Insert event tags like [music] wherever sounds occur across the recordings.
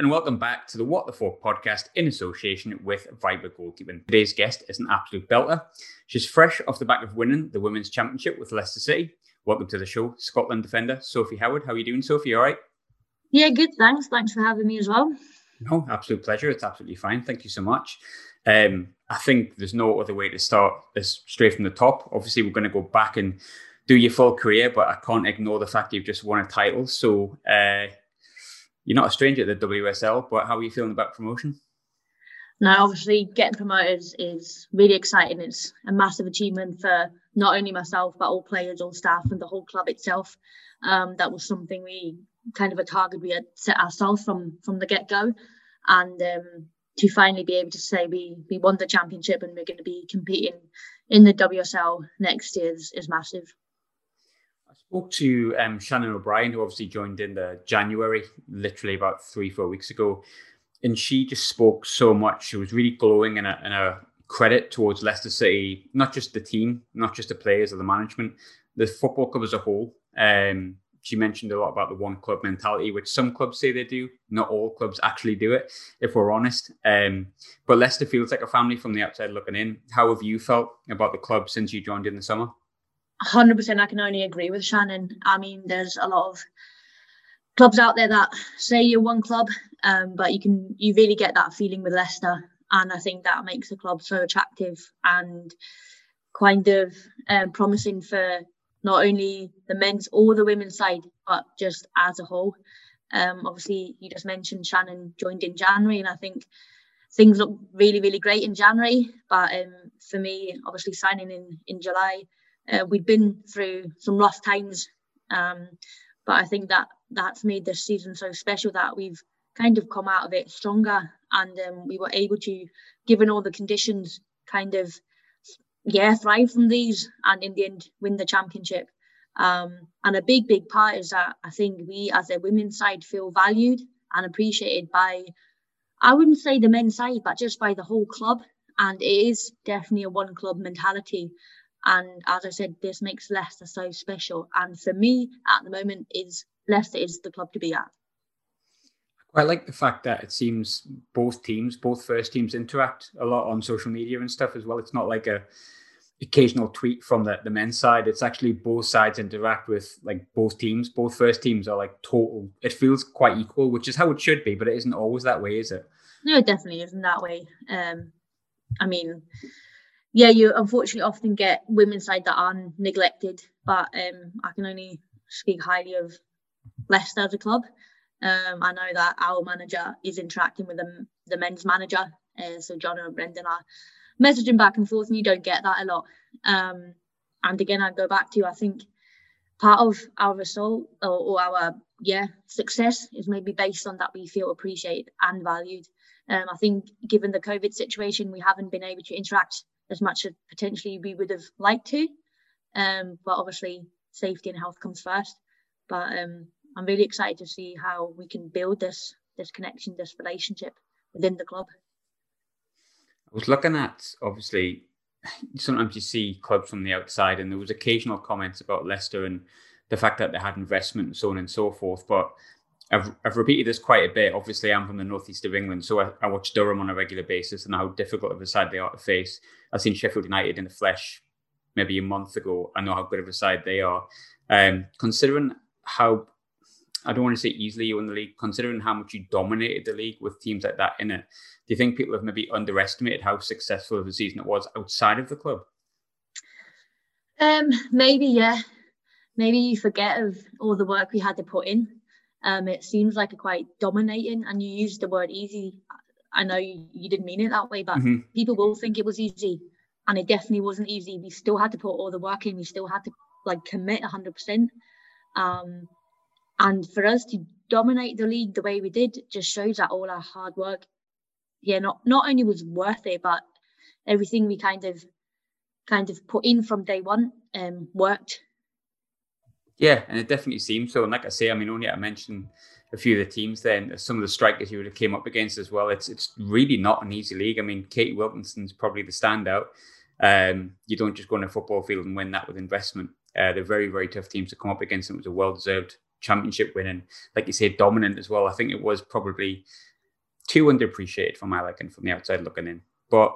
and welcome back to the What the Fork podcast in association with Viper Goalkeeping. Today's guest is an absolute belter. She's fresh off the back of winning the Women's Championship with Leicester City. Welcome to the show, Scotland defender Sophie Howard. How are you doing, Sophie? All right? Yeah, good. Thanks. Thanks for having me as well. No, absolute pleasure. It's absolutely fine. Thank you so much. Um, I think there's no other way to start as straight from the top. Obviously, we're going to go back and do your full career, but I can't ignore the fact you've just won a title. So, uh, you're not a stranger to the WSL, but how are you feeling about promotion? Now, obviously, getting promoted is really exciting. It's a massive achievement for not only myself, but all players, all staff, and the whole club itself. Um, that was something we kind of a target we had set ourselves from from the get go, and um, to finally be able to say we we won the championship and we're going to be competing in the WSL next year is, is massive spoke to um, Shannon O'Brien, who obviously joined in the January, literally about three, four weeks ago. And she just spoke so much. She was really glowing and a, and a credit towards Leicester City, not just the team, not just the players or the management, the football club as a whole. Um, she mentioned a lot about the one club mentality, which some clubs say they do. Not all clubs actually do it, if we're honest. Um, but Leicester feels like a family from the outside looking in. How have you felt about the club since you joined in the summer? 100% I can only agree with Shannon. I mean, there's a lot of clubs out there that say you're one club, um, but you can you really get that feeling with Leicester, and I think that makes the club so attractive and kind of um, promising for not only the men's or the women's side, but just as a whole. Um, obviously, you just mentioned Shannon joined in January, and I think things look really, really great in January. But um, for me, obviously signing in in July uh, we'd been through some rough times, um, but I think that that's made this season so special that we've kind of come out of it stronger, and um, we were able to, given all the conditions, kind of yeah thrive from these, and in the end win the championship. Um, and a big, big part is that I think we, as a women's side, feel valued and appreciated by, I wouldn't say the men's side, but just by the whole club. And it is definitely a one club mentality. And as I said, this makes Leicester so special. And for me, at the moment, is Leicester is the club to be at. I like the fact that it seems both teams, both first teams, interact a lot on social media and stuff as well. It's not like a occasional tweet from the, the men's side. It's actually both sides interact with like both teams. Both first teams are like total. It feels quite equal, which is how it should be, but it isn't always that way, is it? No, it definitely isn't that way. Um, I mean, yeah, you unfortunately often get women's side that are neglected, but um, I can only speak highly of Leicester as a club. Um, I know that our manager is interacting with the, the men's manager, uh, so John and Brendan are messaging back and forth, and you don't get that a lot. Um, and again, I go back to I think part of our result or, or, our yeah success is maybe based on that we feel appreciated and valued. Um, I think given the COVID situation, we haven't been able to interact as much as potentially we would have liked to. Um, but obviously, safety and health comes first. But um, I'm really excited to see how we can build this this connection, this relationship within the club. I was looking at obviously sometimes you see clubs from the outside, and there was occasional comments about Leicester and the fact that they had investment and so on and so forth. But I've, I've repeated this quite a bit. Obviously, I'm from the northeast of England, so I, I, watch Durham on a regular basis and how difficult of a side they are to face. I've seen Sheffield United in the flesh maybe a month ago. I know how good of a side they are. Um, considering how, I don't want to say easily you won the league, considering how much you dominated the league with teams like that in it, do you think people have maybe underestimated how successful of a season it was outside of the club? Um, maybe, yeah. Maybe you forget of all the work we had to put in um, it seems like a quite dominating, and you used the word easy. I know you, didn't mean it that way, but mm-hmm. people will think it was easy, and it definitely wasn't easy. We still had to put all the work in. We still had to like commit 100%. Um, and for us to dominate the league the way we did just shows that all our hard work, yeah, not not only was worth it, but everything we kind of kind of put in from day one um, worked yeah, and it definitely seems so. And like I say, I mean, only I mentioned a few of the teams then, some of the strikers you would have came up against as well. It's it's really not an easy league. I mean, Katie Wilkinson's probably the standout. Um, you don't just go on a football field and win that with investment. Uh, they're very, very tough teams to come up against, and it was a well deserved championship win and, like you say, dominant as well. I think it was probably too underappreciated for my liking from the outside looking in. But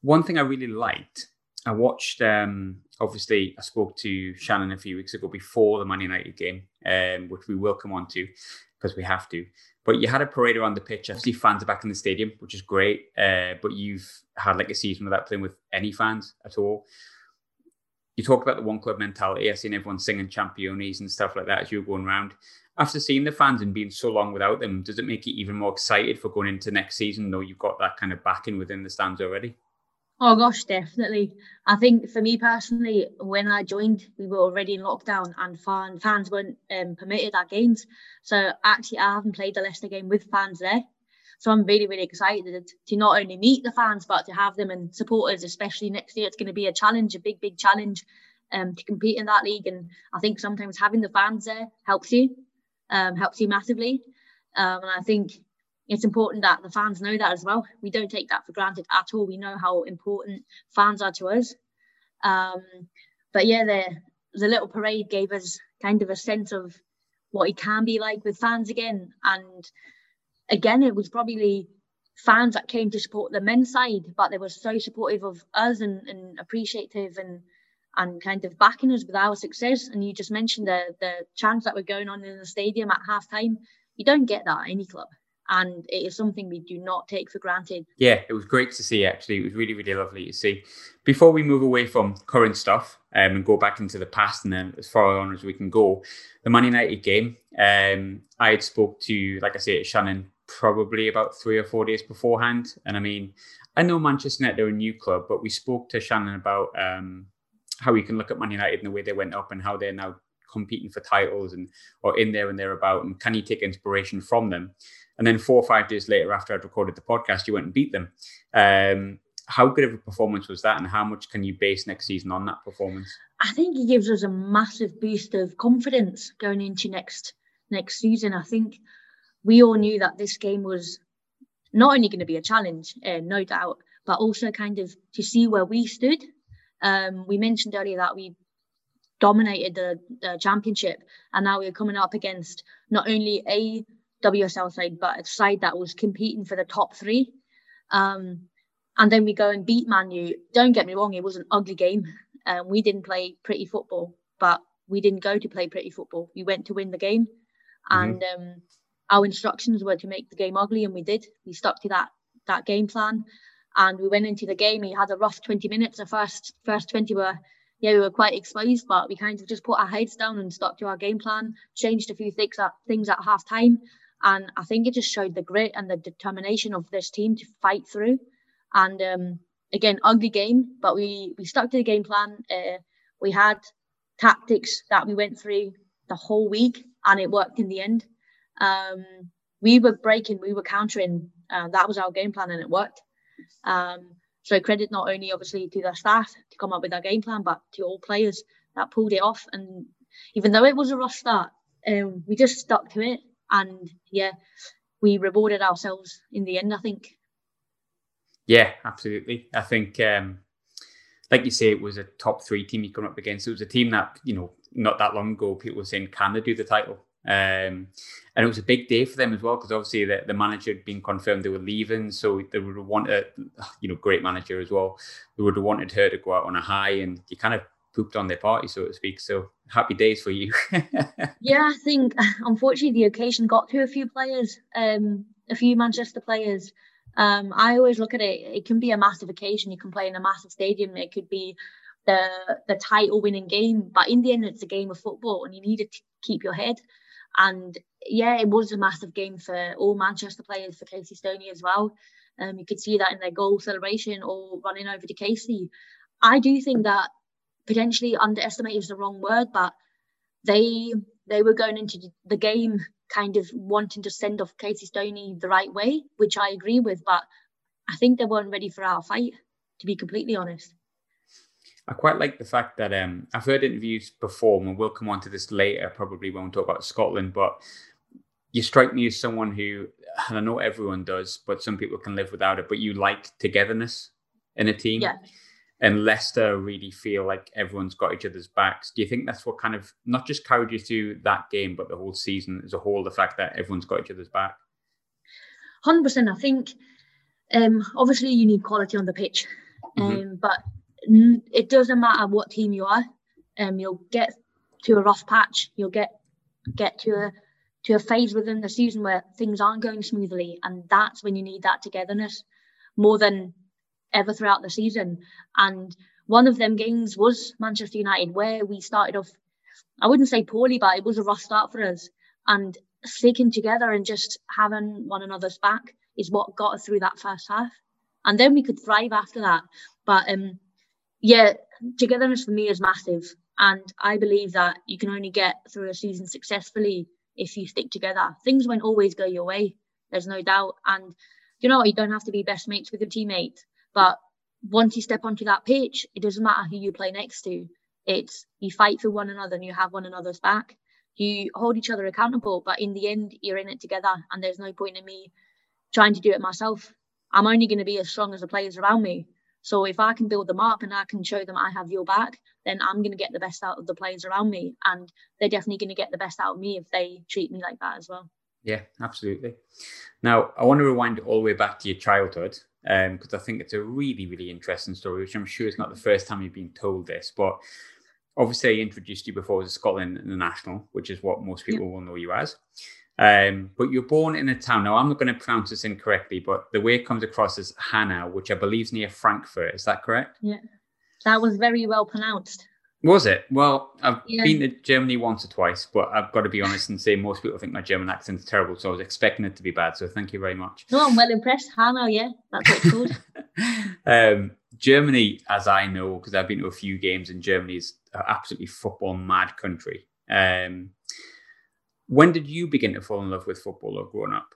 one thing I really liked, I watched. Um, obviously, I spoke to Shannon a few weeks ago before the Man United game, um, which we will come on to because we have to. But you had a parade around the pitch. See fans are back in the stadium, which is great. Uh, but you've had like a season without playing with any fans at all. You talked about the one club mentality. I've seen everyone singing Championes and stuff like that as you were going around. After seeing the fans and being so long without them, does it make you even more excited for going into next season, though you've got that kind of backing within the stands already? Oh gosh, definitely. I think for me personally, when I joined, we were already in lockdown and fan, fans weren't um, permitted at games. So actually, I haven't played the Leicester game with fans there. So I'm really, really excited to not only meet the fans, but to have them and supporters, especially next year. It's going to be a challenge, a big, big challenge um, to compete in that league. And I think sometimes having the fans there helps you, um, helps you massively. Um, and I think it's important that the fans know that as well. We don't take that for granted at all. We know how important fans are to us. Um, but yeah, the the little parade gave us kind of a sense of what it can be like with fans again. And again, it was probably fans that came to support the men's side, but they were so supportive of us and, and appreciative and and kind of backing us with our success. And you just mentioned the the chants that were going on in the stadium at halftime. You don't get that at any club and it is something we do not take for granted. Yeah, it was great to see. Actually, it was really, really lovely to see. Before we move away from current stuff um, and go back into the past, and then as far on as we can go, the Man United game. Um, I had spoke to, like I say, Shannon probably about three or four days beforehand, and I mean, I know Manchester United are a new club, but we spoke to Shannon about um, how we can look at Man United and the way they went up and how they're now competing for titles and or in there and thereabout, and can you take inspiration from them? And then four or five days later, after I'd recorded the podcast, you went and beat them. Um, how good of a performance was that, and how much can you base next season on that performance? I think it gives us a massive boost of confidence going into next next season. I think we all knew that this game was not only going to be a challenge, uh, no doubt, but also kind of to see where we stood. Um, we mentioned earlier that we dominated the, the championship, and now we're coming up against not only a WSL side, but a side that was competing for the top three. Um, and then we go and beat Manu. Don't get me wrong, it was an ugly game. Um, we didn't play pretty football, but we didn't go to play pretty football. We went to win the game, mm-hmm. and um, our instructions were to make the game ugly, and we did. We stuck to that that game plan, and we went into the game. We had a rough 20 minutes. The first first 20 were yeah, we were quite exposed, but we kind of just put our heads down and stuck to our game plan. Changed a few things at things at half time, and I think it just showed the grit and the determination of this team to fight through. And um, again, ugly game, but we we stuck to the game plan. Uh, we had tactics that we went through the whole week, and it worked in the end. Um, we were breaking, we were countering. Uh, that was our game plan, and it worked. Um, so credit not only obviously to the staff to come up with our game plan, but to all players that pulled it off. And even though it was a rough start, um, we just stuck to it and yeah, we rewarded ourselves in the end. I think. Yeah, absolutely. I think, um, like you say, it was a top three team you come up against. It was a team that you know not that long ago people were saying can they do the title. Um, and it was a big day for them as well because obviously the, the manager had been confirmed they were leaving, so they would have wanted, you know, great manager as well. They would have wanted her to go out on a high, and you kind of pooped on their party, so to speak. So happy days for you. [laughs] yeah, I think unfortunately the occasion got to a few players, um, a few Manchester players. Um, I always look at it. It can be a massive occasion. You can play in a massive stadium. It could be the the title winning game, but in the end, it's a game of football, and you need to keep your head. And yeah, it was a massive game for all Manchester players, for Casey Stoney as well. Um, you could see that in their goal celebration or running over to Casey. I do think that potentially underestimate is the wrong word, but they they were going into the game kind of wanting to send off Casey Stoney the right way, which I agree with, but I think they weren't ready for our fight, to be completely honest. I quite like the fact that um, I've heard interviews before, and we'll come on to this later, probably when we talk about Scotland, but you strike me as someone who, and I know everyone does, but some people can live without it, but you like togetherness in a team. Yeah. And Leicester really feel like everyone's got each other's backs. Do you think that's what kind of not just carried you through that game, but the whole season as a whole? The fact that everyone's got each other's back. Hundred percent. I think um, obviously you need quality on the pitch, um, mm-hmm. but it doesn't matter what team you are. Um, you'll get to a rough patch. You'll get get to a to a phase within the season where things aren't going smoothly, and that's when you need that togetherness more than ever throughout the season. And one of them games was Manchester United, where we started off, I wouldn't say poorly, but it was a rough start for us. And sticking together and just having one another's back is what got us through that first half. And then we could thrive after that. But um, yeah, togetherness for me is massive. And I believe that you can only get through a season successfully if you stick together. Things won't always go your way, there's no doubt. And you know, you don't have to be best mates with your teammates. But once you step onto that pitch, it doesn't matter who you play next to. It's you fight for one another and you have one another's back. You hold each other accountable, but in the end, you're in it together. And there's no point in me trying to do it myself. I'm only going to be as strong as the players around me. So if I can build them up and I can show them I have your back, then I'm going to get the best out of the players around me. And they're definitely going to get the best out of me if they treat me like that as well. Yeah, absolutely. Now, I want to rewind all the way back to your childhood because um, I think it's a really, really interesting story, which I'm sure is not the first time you've been told this. But obviously, I introduced you before as a Scotland international, which is what most people yeah. will know you as. Um, but you're born in a town. Now, I'm not going to pronounce this incorrectly, but the way it comes across is Hanau, which I believe is near Frankfurt. Is that correct? Yeah, that was very well pronounced. Was it? Well, I've yeah. been to Germany once or twice, but I've got to be honest and say most people think my German accent's terrible, so I was expecting it to be bad. So thank you very much. No, I'm well impressed. Hanau, yeah, that's what it's called. [laughs] um, Germany, as I know, because I've been to a few games in Germany, is an absolutely football mad country. Um, when did you begin to fall in love with football or growing up?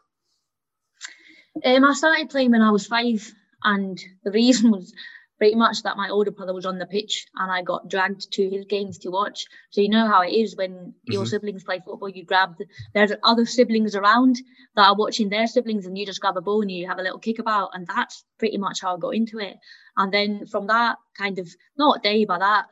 Um, I started playing when I was five, and the reason was pretty much that my older brother was on the pitch and I got dragged to his games to watch. So you know how it is when mm-hmm. your siblings play football, you grab the, there's other siblings around that are watching their siblings and you just grab a ball and you have a little kick about and that's pretty much how I got into it. And then from that kind of not day but that,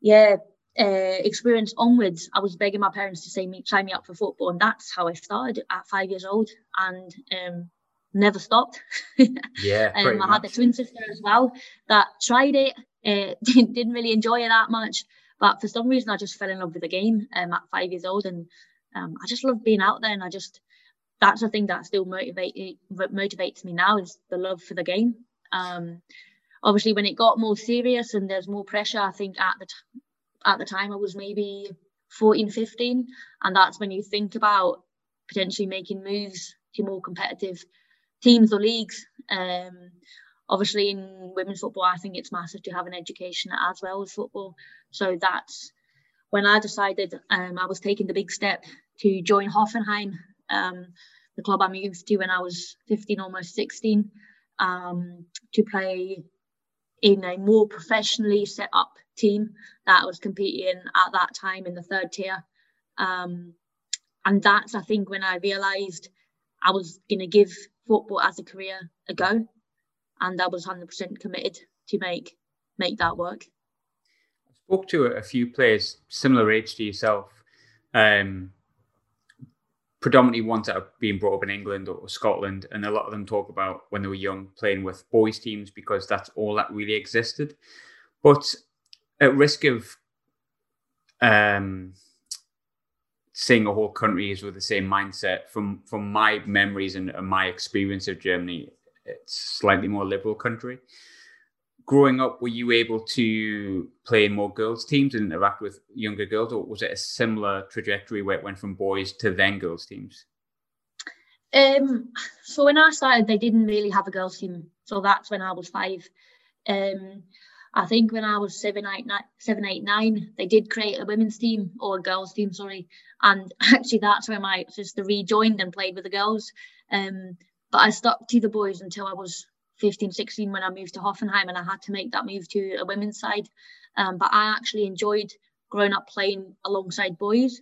yeah, uh, experience onwards, I was begging my parents to say me sign me up for football, and that's how I started at five years old. And um, never stopped. [laughs] Yeah, um, I had a twin sister as well that tried it, [laughs] uh, didn't really enjoy it that much, but for some reason I just fell in love with the game um, at five years old, and um, I just love being out there, and I just that's the thing that still motivate motivates me now is the love for the game. Um, obviously, when it got more serious and there's more pressure, I think at the t- at the time I was maybe 14, 15, and that's when you think about potentially making moves to more competitive teams or leagues. Um, obviously, in women's football, I think it's massive to have an education as well as football. So that's when I decided um, I was taking the big step to join Hoffenheim, um, the club I moved to when I was 15, almost 16, um, to play in a more professionally set up team that was competing at that time in the third tier. Um, and that's, I think, when I realised I was going to give football as a career a go, and I was 100% committed to make make that work. I spoke to a few players similar age to yourself, um, predominantly ones that have been brought up in England or Scotland, and a lot of them talk about when they were young playing with boys' teams because that's all that really existed. But at risk of um, seeing a whole country is with the same mindset. From from my memories and, and my experience of Germany, it's a slightly more liberal country. Growing up, were you able to play in more girls' teams and interact with younger girls, or was it a similar trajectory where it went from boys to then girls' teams? Um, so when I started, they didn't really have a girls' team. So that's when I was five. Um, I think when I was seven, eight, nine, seven, eight, nine, they did create a women's team or a girls' team, sorry. And [laughs] actually, that's where my sister rejoined and played with the girls. Um, but I stuck to the boys until I was 15, 16 when I moved to Hoffenheim and I had to make that move to a women's side. Um, but I actually enjoyed growing up playing alongside boys.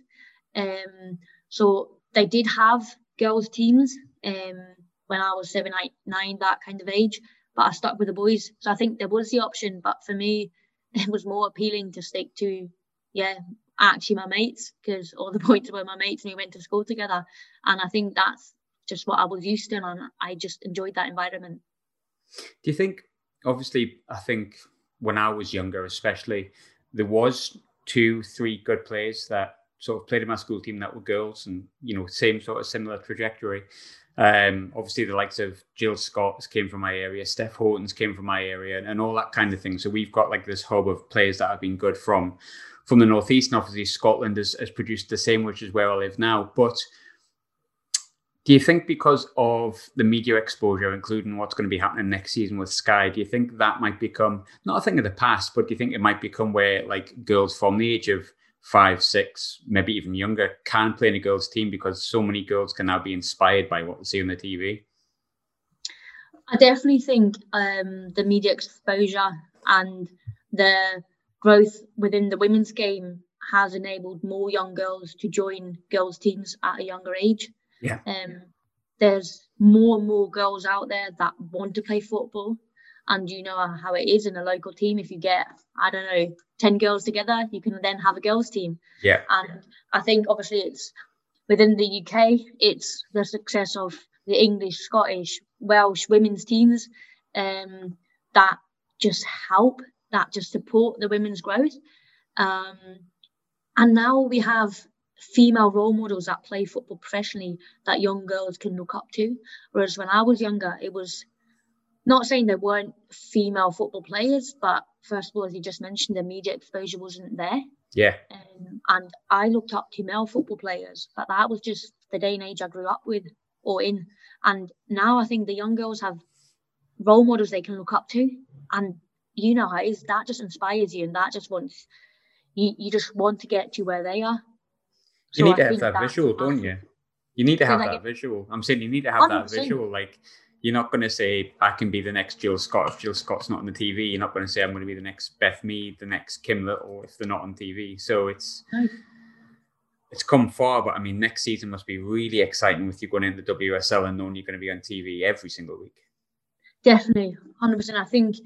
Um, so they did have girls' teams um, when I was seven, eight, nine, that kind of age but I stuck with the boys. So I think there was the option, but for me, [laughs] it was more appealing to stick to, yeah, actually my mates because all the [laughs] boys were my mates and we went to school together. And I think that's just what I was used to, and I just enjoyed that environment. Do you think? Obviously, I think when I was younger, especially, there was two, three good players that sort of played in my school team that were girls, and you know, same sort of similar trajectory. Um, obviously, the likes of Jill Scott came from my area, Steph Houghton's came from my area, and, and all that kind of thing. So we've got like this hub of players that have been good from from the northeast, and obviously Scotland has, has produced the same, which is where I live now. But do you think because of the media exposure, including what's going to be happening next season with Sky, do you think that might become not a thing of the past, but do you think it might become where like girls from the age of five, six, maybe even younger can play in a girls' team because so many girls can now be inspired by what they see on the TV? I definitely think um, the media exposure and the growth within the women's game has enabled more young girls to join girls' teams at a younger age. Yeah. Um, there's more and more girls out there that want to play football. And you know how it is in a local team. If you get, I don't know, 10 girls together, you can then have a girls' team. Yeah. And I think obviously it's within the UK, it's the success of the English, Scottish, Welsh women's teams um, that just help, that just support the women's growth. Um, and now we have female role models that play football professionally that young girls can look up to. Whereas when I was younger, it was not saying there weren't female football players, but first of all, as you just mentioned, the media exposure wasn't there. Yeah. Um, and I looked up to male football players, but that was just the day and age I grew up with or in. And now I think the young girls have role models they can look up to. And you know how it is, that just inspires you and that just wants you, you just want to get to where they are. You need to have that visual, don't you? You need to have that visual. I'm saying you need to have 100%. that visual. Like you're not going to say I can be the next Jill Scott if Jill Scott's not on the TV. You're not going to say I'm going to be the next Beth Mead, the next Kim Little if they're not on TV. So it's no. it's come far, but I mean next season must be really exciting with you going into the WSL and knowing you're going to be on TV every single week. Definitely, hundred percent. I think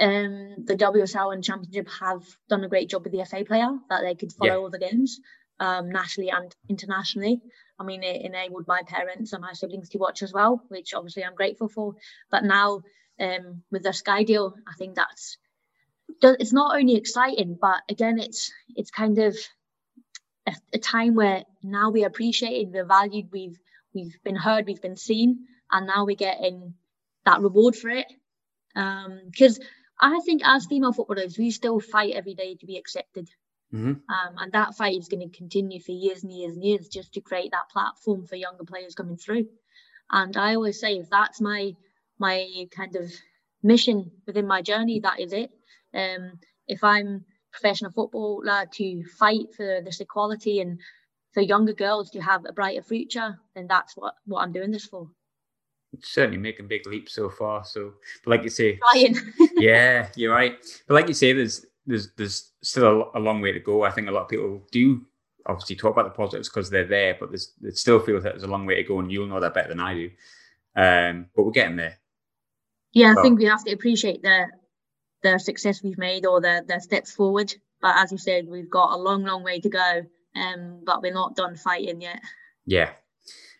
um, the WSL and Championship have done a great job with the FA player that they could follow yeah. all the games um, nationally and internationally. I mean, it enabled my parents and my siblings to watch as well, which obviously I'm grateful for. But now, um, with the Sky deal, I think that's it's not only exciting, but again, it's it's kind of a, a time where now we appreciate the value we've we've been heard, we've been seen, and now we're getting that reward for it. Because um, I think as female footballers, we still fight every day to be accepted. Mm-hmm. Um, and that fight is going to continue for years and years and years just to create that platform for younger players coming through. And I always say, if that's my my kind of mission within my journey, that is it. Um, if I'm professional footballer to fight for this equality and for younger girls to have a brighter future, then that's what what I'm doing this for. certainly making big leaps so far. So, but like you say, [laughs] yeah, you're right. But like you say, there's there's there's still a, a, long way to go. I think a lot of people do obviously talk about the positives because they're there, but there's it still feels that there's a long way to go, and you'll know that better than I do. Um, but we're getting there. Yeah, I think we have to appreciate the the success we've made or the the steps forward. But as you said, we've got a long, long way to go. Um, but we're not done fighting yet. Yeah.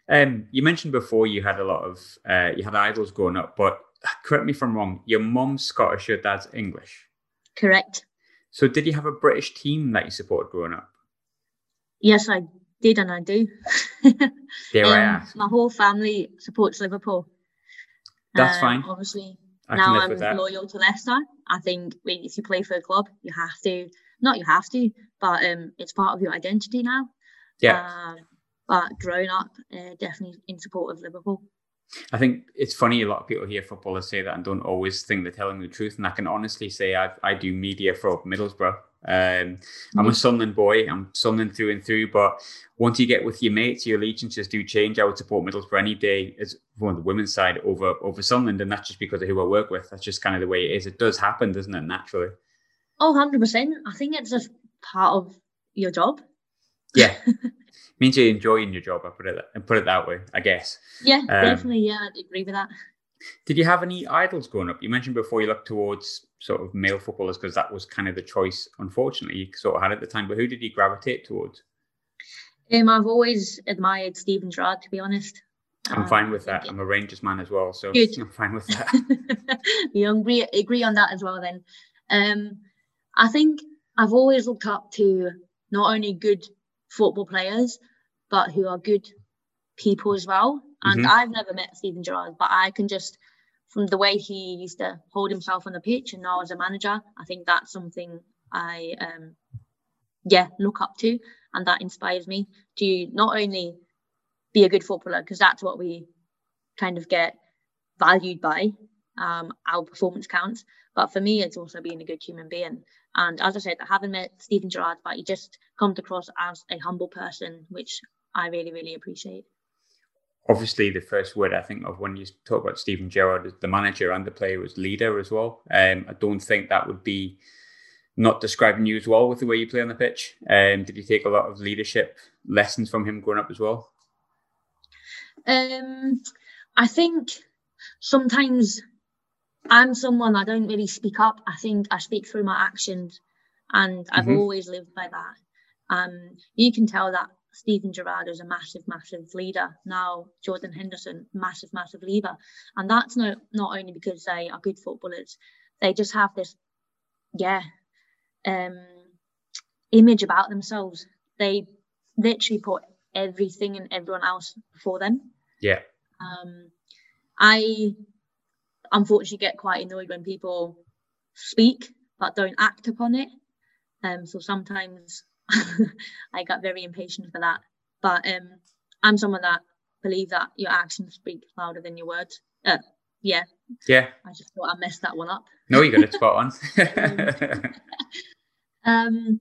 Um, you mentioned before you had a lot of uh, you had idols growing up, but correct me if I'm wrong. Your mom's Scottish, your dad's English. Correct. So, did you have a British team that you supported growing up? Yes, I did, and I do. [laughs] There um, I ask. My whole family supports Liverpool. That's uh, fine. Obviously, I now I'm loyal to Leicester. I think if you play for a club, you have to. Not you have to, but um, it's part of your identity now. Yeah. Uh, but growing up, uh, definitely in support of Liverpool. I think it's funny. A lot of people hear footballers say that and don't always think they're telling the truth. And I can honestly say I I do media for Middlesbrough. Um, I'm a mm. Sunderland boy. I'm Sunderland through and through. But once you get with your mates, your allegiances do change. I would support Middlesbrough any day as on the women's side over over Sunderland, and that's just because of who I work with. That's just kind of the way it is. It does happen, doesn't it? Naturally. Oh, 100 percent. I think it's just part of your job. Yeah. [laughs] means you're enjoying your job. I put it and put it that way. I guess. Yeah, um, definitely. Yeah, I agree with that. Did you have any idols growing up? You mentioned before you looked towards sort of male footballers because that was kind of the choice, unfortunately, you sort of had at the time. But who did you gravitate towards? Um, I've always admired Steven Gerrard, to be honest. I'm um, fine with that. I'm a Rangers man as well, so good. [laughs] I'm fine with [laughs] that. we agree, agree on that as well. Then, um, I think I've always looked up to not only good football players, but who are good people as well. And mm-hmm. I've never met Steven Gerrard, but I can just, from the way he used to hold himself on the pitch and now as a manager, I think that's something I, um, yeah, look up to. And that inspires me to not only be a good footballer, because that's what we kind of get valued by. Um, our performance counts. But for me, it's also being a good human being. And as I said, I haven't met Steven Gerrard, but he just comes across as a humble person, which I really, really appreciate obviously the first word I think of when you talk about Steven Gerrard the manager and the player was leader as well. Um, I don't think that would be not describing you as well with the way you play on the pitch. Um, did you take a lot of leadership lessons from him growing up as well? Um, I think sometimes I'm someone I don't really speak up. I think I speak through my actions, and I've mm-hmm. always lived by that. Um, you can tell that Steven Gerrard is a massive, massive leader. Now Jordan Henderson, massive, massive leader. And that's not not only because they are good footballers, they just have this, yeah, um, image about themselves. They literally put everything and everyone else before them. Yeah. Um, I unfortunately get quite annoyed when people speak but don't act upon it. Um, so sometimes [laughs] I got very impatient for that. But um, I'm someone that believe that your actions speak louder than your words. Uh, yeah. Yeah. I just thought I messed that one up. No, you got it spot on. [laughs] um,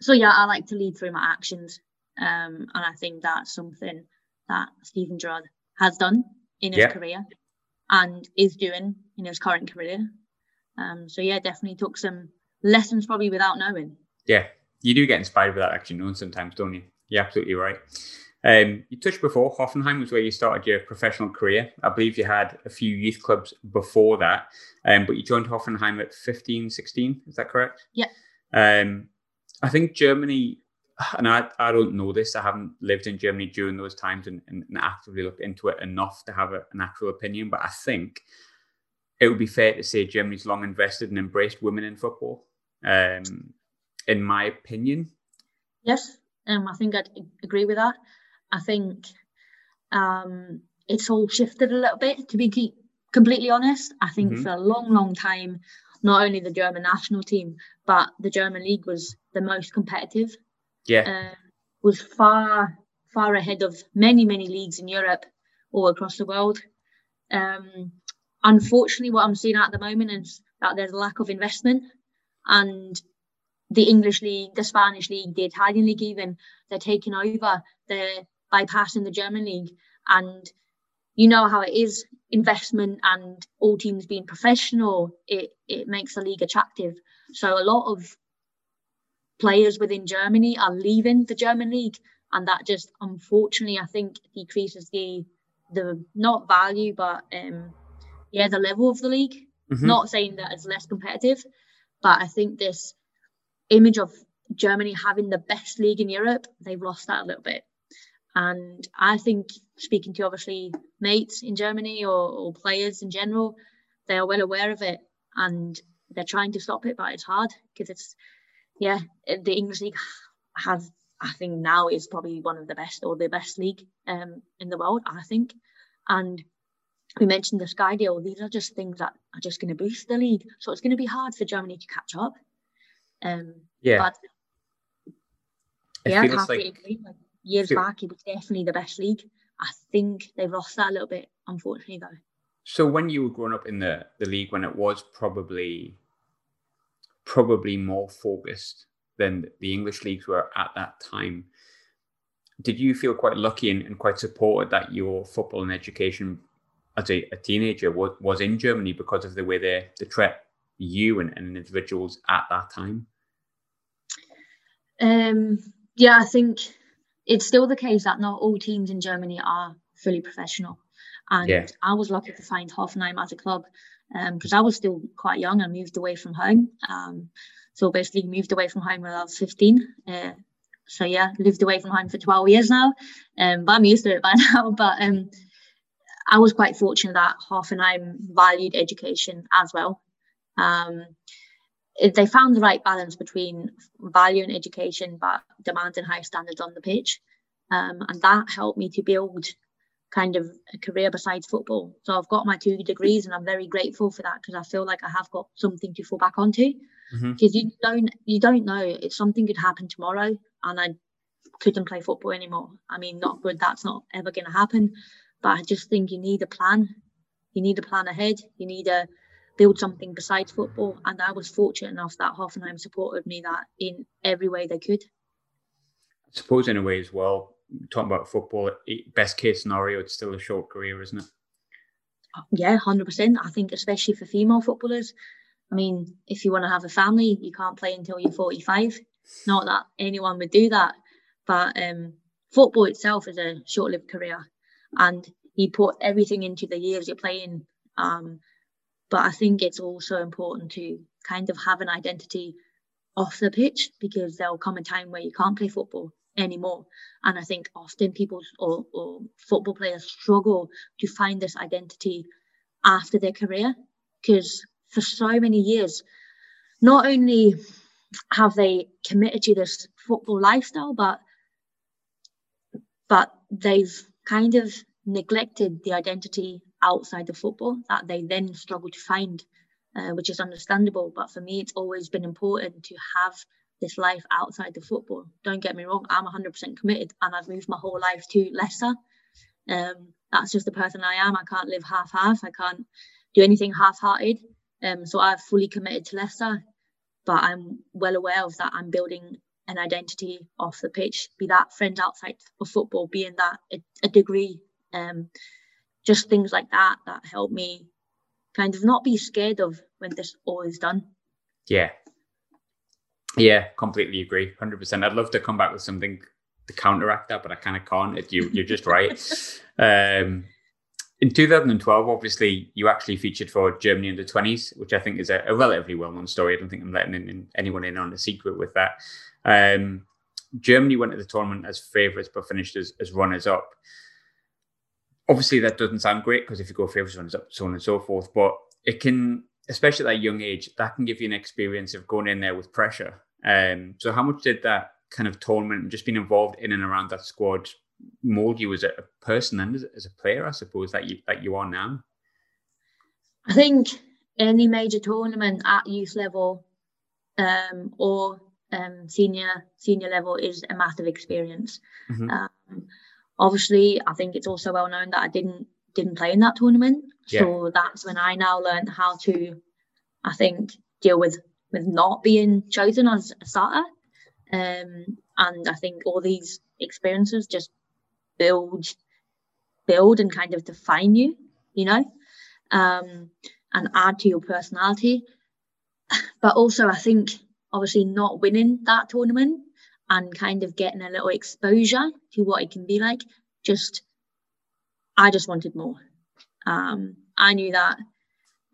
so yeah, I like to lead through my actions, um, and I think that's something that Steven Gerrard has done in his yeah. career and is doing in his current career. Um, so yeah, definitely took some lessons probably without knowing. Yeah, you do get inspired by that action known sometimes, don't you? You're absolutely right. Um, you touched before, Hoffenheim was where you started your professional career. I believe you had a few youth clubs before that, um, but you joined Hoffenheim at 15, 16. Is that correct? Yeah. Um, I think Germany, and I, I don't know this, I haven't lived in Germany during those times and, and, and actively looked into it enough to have a, an actual opinion, but I think it would be fair to say Germany's long invested and embraced women in football. Um, in my opinion. Yes, um, I think I'd agree with that. I think um, it's all shifted a little bit, to be completely honest. I think mm-hmm. for a long, long time, not only the German national team, but the German league was the most competitive. Yeah. Uh, was far, far ahead of many, many leagues in Europe or across the world. Um, unfortunately, what I'm seeing at the moment is that there's a lack of investment and the English league, the Spanish league, the Italian league, even they're taking over, they're bypassing the German league. And you know how it is investment and all teams being professional, it, it makes the league attractive. So a lot of players within Germany are leaving the German league. And that just unfortunately I think decreases the the not value but um yeah the level of the league. Mm-hmm. Not saying that it's less competitive, but I think this image of Germany having the best league in Europe, they've lost that a little bit. And I think speaking to obviously mates in Germany or, or players in general, they are well aware of it and they're trying to stop it, but it's hard because it's, yeah, the English league has, I think now is probably one of the best or the best league um, in the world, I think. And we mentioned the Sky deal. These are just things that are just going to boost the league. So it's going to be hard for Germany to catch up. Um, yeah. But yeah, I'd have like, to agree. Like, years feel, back, it was definitely the best league. I think they've lost that a little bit, unfortunately, though. So when you were growing up in the, the league, when it was probably probably more focused than the English leagues were at that time, did you feel quite lucky and, and quite supported that your football and education as a, a, teenager was, was in Germany because of the way they, they treat you and, and individuals at that time? Um, yeah, I think it's still the case that not all teams in Germany are fully professional. And yeah. I was lucky to find Hoffenheim as a club because um, I was still quite young and moved away from home. Um, so basically moved away from home when I was 15. Uh, so yeah, lived away from home for 12 years now. Um, but I'm used to it by [laughs] now. But um, I was quite fortunate that Hoffenheim valued education as well. Um, they found the right balance between value valuing education but demanding high standards on the pitch. Um, and that helped me to build kind of a career besides football. So I've got my two degrees and I'm very grateful for that because I feel like I have got something to fall back onto. Because mm-hmm. you don't you don't know if something could happen tomorrow and I couldn't play football anymore. I mean, not good. That's not ever going to happen. But I just think you need a plan. You need a plan ahead. You need to build something besides football. And I was fortunate enough that Hoffenheim supported me that in every way they could. I suppose in a way as well, talking about football, best case scenario, it's still a short career, isn't it? Yeah, hundred percent. I think especially for female footballers. I mean, if you want to have a family, you can't play until you're 45. Not that anyone would do that, but um, football itself is a short-lived career, and you put everything into the years you're playing. Um, but I think it's also important to kind of have an identity off the pitch because there'll come a time where you can't play football anymore. And I think often people or, or football players struggle to find this identity after their career because for so many years, not only have they committed to this football lifestyle, but but they've kind of neglected the identity outside of football that they then struggle to find, uh, which is understandable. But for me, it's always been important to have this life outside the football. Don't get me wrong, I'm 100% committed and I've moved my whole life to Leicester. Um, that's just the person I am. I can't live half half. I can't do anything half hearted. Um, so I've fully committed to Leicester, but I'm well aware of that. I'm building an identity off the pitch, be that friends outside of football, being that a, a degree, um, just things like that that help me kind of not be scared of when this all is done. Yeah, yeah, completely agree. 100%. I'd love to come back with something to counteract that, but I kind of can't. You, you're just right. [laughs] um, in 2012, obviously, you actually featured for Germany under 20s, which I think is a, a relatively well known story. I don't think I'm letting in, in anyone in on a secret with that. Um, Germany went to the tournament as favourites, but finished as, as runners up. Obviously, that doesn't sound great because if you go favourites, runners up, so on and so forth, but it can especially at that young age, that can give you an experience of going in there with pressure. Um, so how much did that kind of tournament and just being involved in and around that squad mold you as a, person and as, a player, I suppose, that you that you are now? I think any major tournament at youth level um, or um, senior senior level is a massive experience. Mm-hmm. Um, obviously, I think it's also well known that I didn't didn't play in that tournament. Yeah. So that's when I now learned how to, I think, deal with with not being chosen as a starter. Um, and I think all these experiences just build, build and kind of define you, you know, um, and add to your personality. [laughs] But also, I think obviously not winning that tournament and kind of getting a little exposure to what it can be like just I just wanted more. Um, I knew that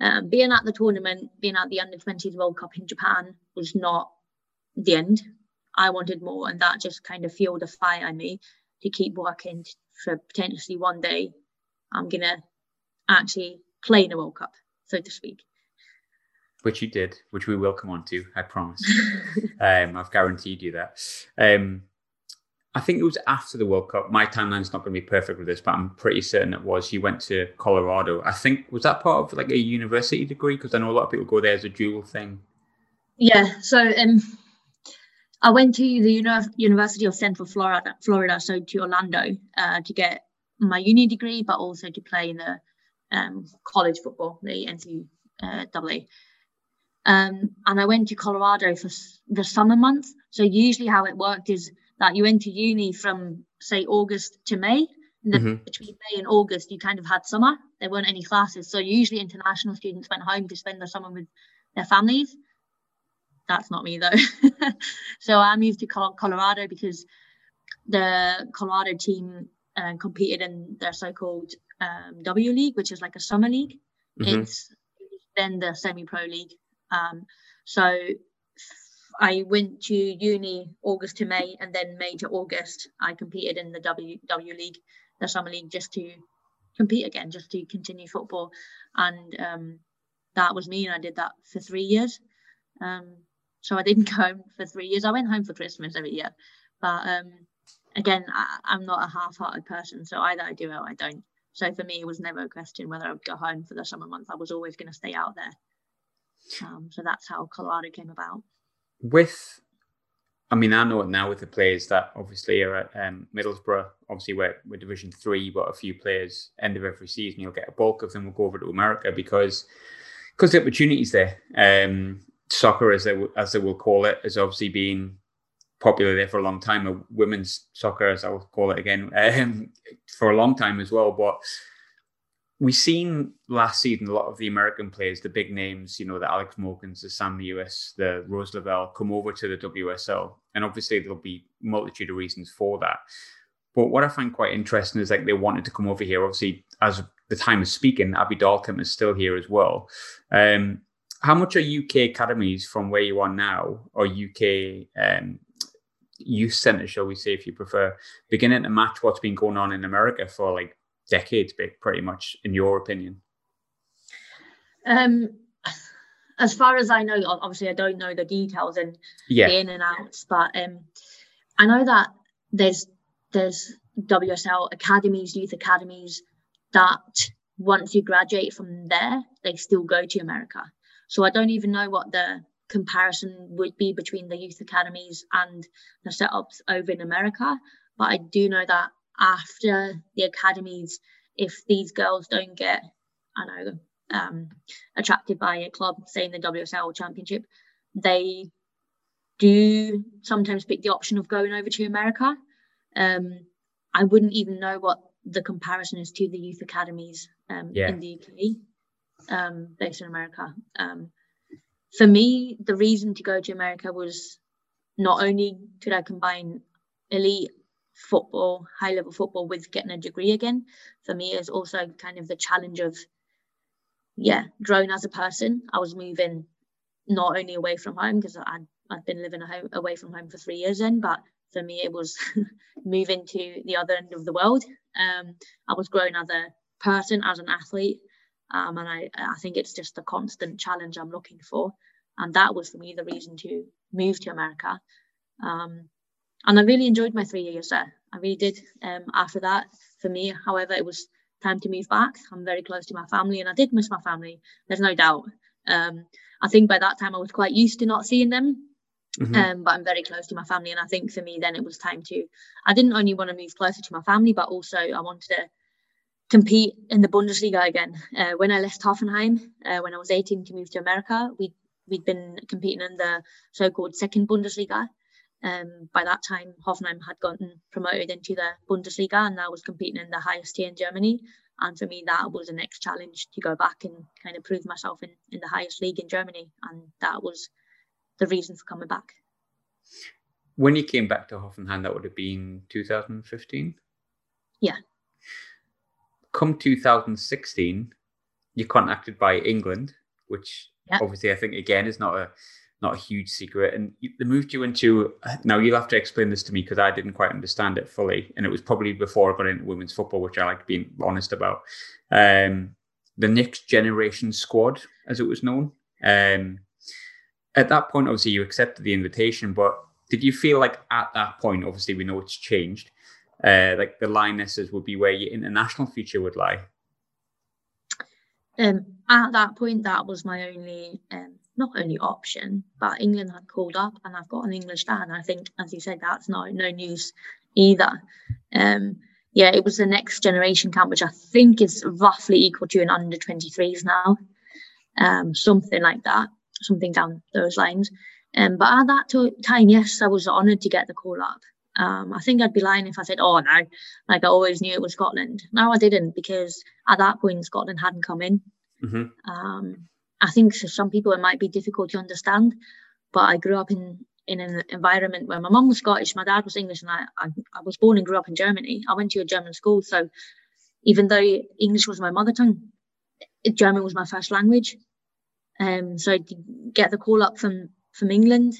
um, being at the tournament, being at the under 20s World Cup in Japan was not the end. I wanted more, and that just kind of fueled a fire in me to keep working for potentially one day I'm gonna actually play in a World Cup, so to speak. Which you did, which we will come on to, I promise. [laughs] um, I've guaranteed you that. Um, I think it was after the World Cup. My timeline's not going to be perfect with this, but I'm pretty certain it was. You went to Colorado. I think was that part of like a university degree because I know a lot of people go there as a dual thing. Yeah. So um, I went to the Uni- University of Central Florida, Florida, so to Orlando, uh, to get my uni degree, but also to play in the um, college football, the NCAA. Um, and I went to Colorado for the summer months. So usually, how it worked is that you went to uni from say August to May. Mm-hmm. Between May and August, you kind of had summer. There weren't any classes, so usually international students went home to spend the summer with their families. That's not me though. [laughs] so I moved to Colorado because the Colorado team uh, competed in their so-called um, W League, which is like a summer league. Mm-hmm. It's then the semi pro league. Um, so I went to uni August to May, and then May to August, I competed in the W W League, the summer league, just to compete again, just to continue football. And um, that was me, and I did that for three years. Um, so I didn't [laughs] go home for three years. I went home for Christmas every year, but um, again, I, am not a half-hearted person, so either I do or I don't. So for me, it was never a question whether I would go home for the summer months. I was always going to stay out there. Um, so that's how Colorado came about. With, I mean, I know it now with the players that obviously are at um, Middlesbrough. Obviously, we're, we're Division Three, but a few players end of every season, you'll get a bulk of them will go over to America because because the opportunities there. Um, soccer, as they as they will call it, has obviously been popular there for a long time. Women's soccer, as I will call it again, [laughs] um, for a long time as well. But we've seen last season a lot of the American players, the big names, you know, the Alex Morgans, the Sam Mewis, the Rose Lavelle, come over to the WSL, and obviously there'll be multitude of reasons for that. But what I find quite interesting is like they wanted to come over here. Obviously, as the time is speaking, Abby Dalton is still here as well. Um, how much are UK academies from where you are now, or UK um, youth centre, shall we say, if you prefer, beginning to match what's been going on in America for like decades, big, pretty much, in your opinion? Um, as far as I know, obviously I don't know the details and yeah. the in and outs, but um, I know that there's there's WSL academies, youth academies that once you graduate from there, they still go to America. So I don't even know what the comparison would be between the youth academies and the setups over in America. But I do know that after the academies, if these girls don't get, I know, um, attracted by a club, say in the WSL Championship, they do sometimes pick the option of going over to America. Um, I wouldn't even know what the comparison is to the youth academies um, yeah. in the UK um, based in America. Um, for me, the reason to go to America was not only could I combine elite football, high level football, with getting a degree again. For me, is also kind of the challenge of, yeah, growing as a person. I was moving not only away from home because I'd, I'd been living home, away from home for three years then, but for me, it was [laughs] moving to the other end of the world. Um, I was growing as a person, as an athlete, um, and I, I think it's just a constant challenge I'm looking for. And that was for me the reason to move to America. Um, and I really enjoyed my three years there. I really did. Um, after that, for me, however, it was time to move back. I'm very close to my family, and I did miss my family. There's no doubt. Um, I think by that time I was quite used to not seeing them. Mm-hmm. Um, but I'm very close to my family, and I think for me then it was time to. I didn't only want to move closer to my family, but also I wanted to compete in the Bundesliga again. Uh, when I left Hoffenheim, uh, when I was 18 to move to America, we we'd been competing in the so-called second Bundesliga. Um, by that time, Hoffenheim had gotten promoted into the Bundesliga, and I was competing in the highest tier in Germany. And for me, that was the next challenge to go back and kind of prove myself in, in the highest league in Germany, and that was the reason for coming back. When you came back to Hoffenheim, that would have been 2015. Yeah come 2016, you're contacted by England, which yep. obviously I think again is not a not a huge secret. And they moved you into now you'll have to explain this to me because I didn't quite understand it fully, and it was probably before I got into women's football, which I like being honest about. Um, the next generation squad, as it was known. Um, at that point, obviously, you accepted the invitation, but did you feel like at that point, obviously, we know it's changed, uh, like the Lionesses would be where your international future would lie? Um, at that point, that was my only, um, not only option, but England had called up, and I've got an English dad. And I think, as you said, that's no no news either. Um, yeah, it was the next generation camp, which I think is roughly equal to an under 23s now, um, something like that, something down those lines. Um, but at that time, yes, I was honoured to get the call up. Um, I think I'd be lying if I said, oh, no, like I always knew it was Scotland. No, I didn't because at that point, Scotland hadn't come in. Mm-hmm. Um, I think for some people it might be difficult to understand, but I grew up in, in an environment where my mum was Scottish, my dad was English, and I, I, I was born and grew up in Germany. I went to a German school. So, even though English was my mother tongue, German was my first language. Um, so to get the call up from from England,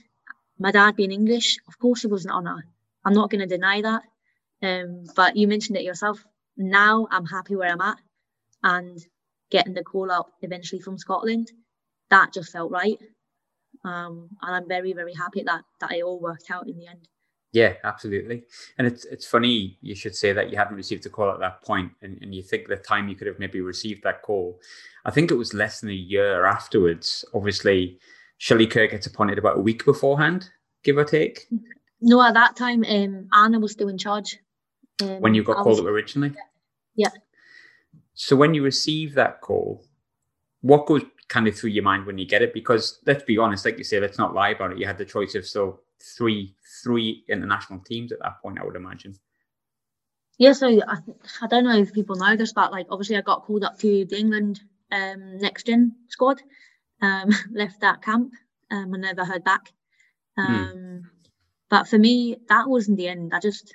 my dad being English, of course it was an honour. I'm not going to deny that. Um, but you mentioned it yourself. Now I'm happy where I'm at, and getting the call up eventually from Scotland, that just felt right. Um, and I'm very very happy that that it all worked out in the end. Yeah, absolutely. And it's it's funny you should say that you hadn't received a call at that point and, and you think the time you could have maybe received that call. I think it was less than a year afterwards. Obviously, Shelley Kerr gets appointed about a week beforehand, give or take. No, at that time, um, Anna was still in charge. Um, when you got I called was, up originally? Yeah. So when you receive that call, what goes kind of through your mind when you get it? Because let's be honest, like you say, let's not lie about it. You had the choice of still three three international teams at that point, I would imagine. Yeah, so I, I don't know if people know this, but like obviously I got called up to the England um, next gen squad, um, [laughs] left that camp, um, and never heard back. Hmm. Um, hmm. But for me, that wasn't the end. I just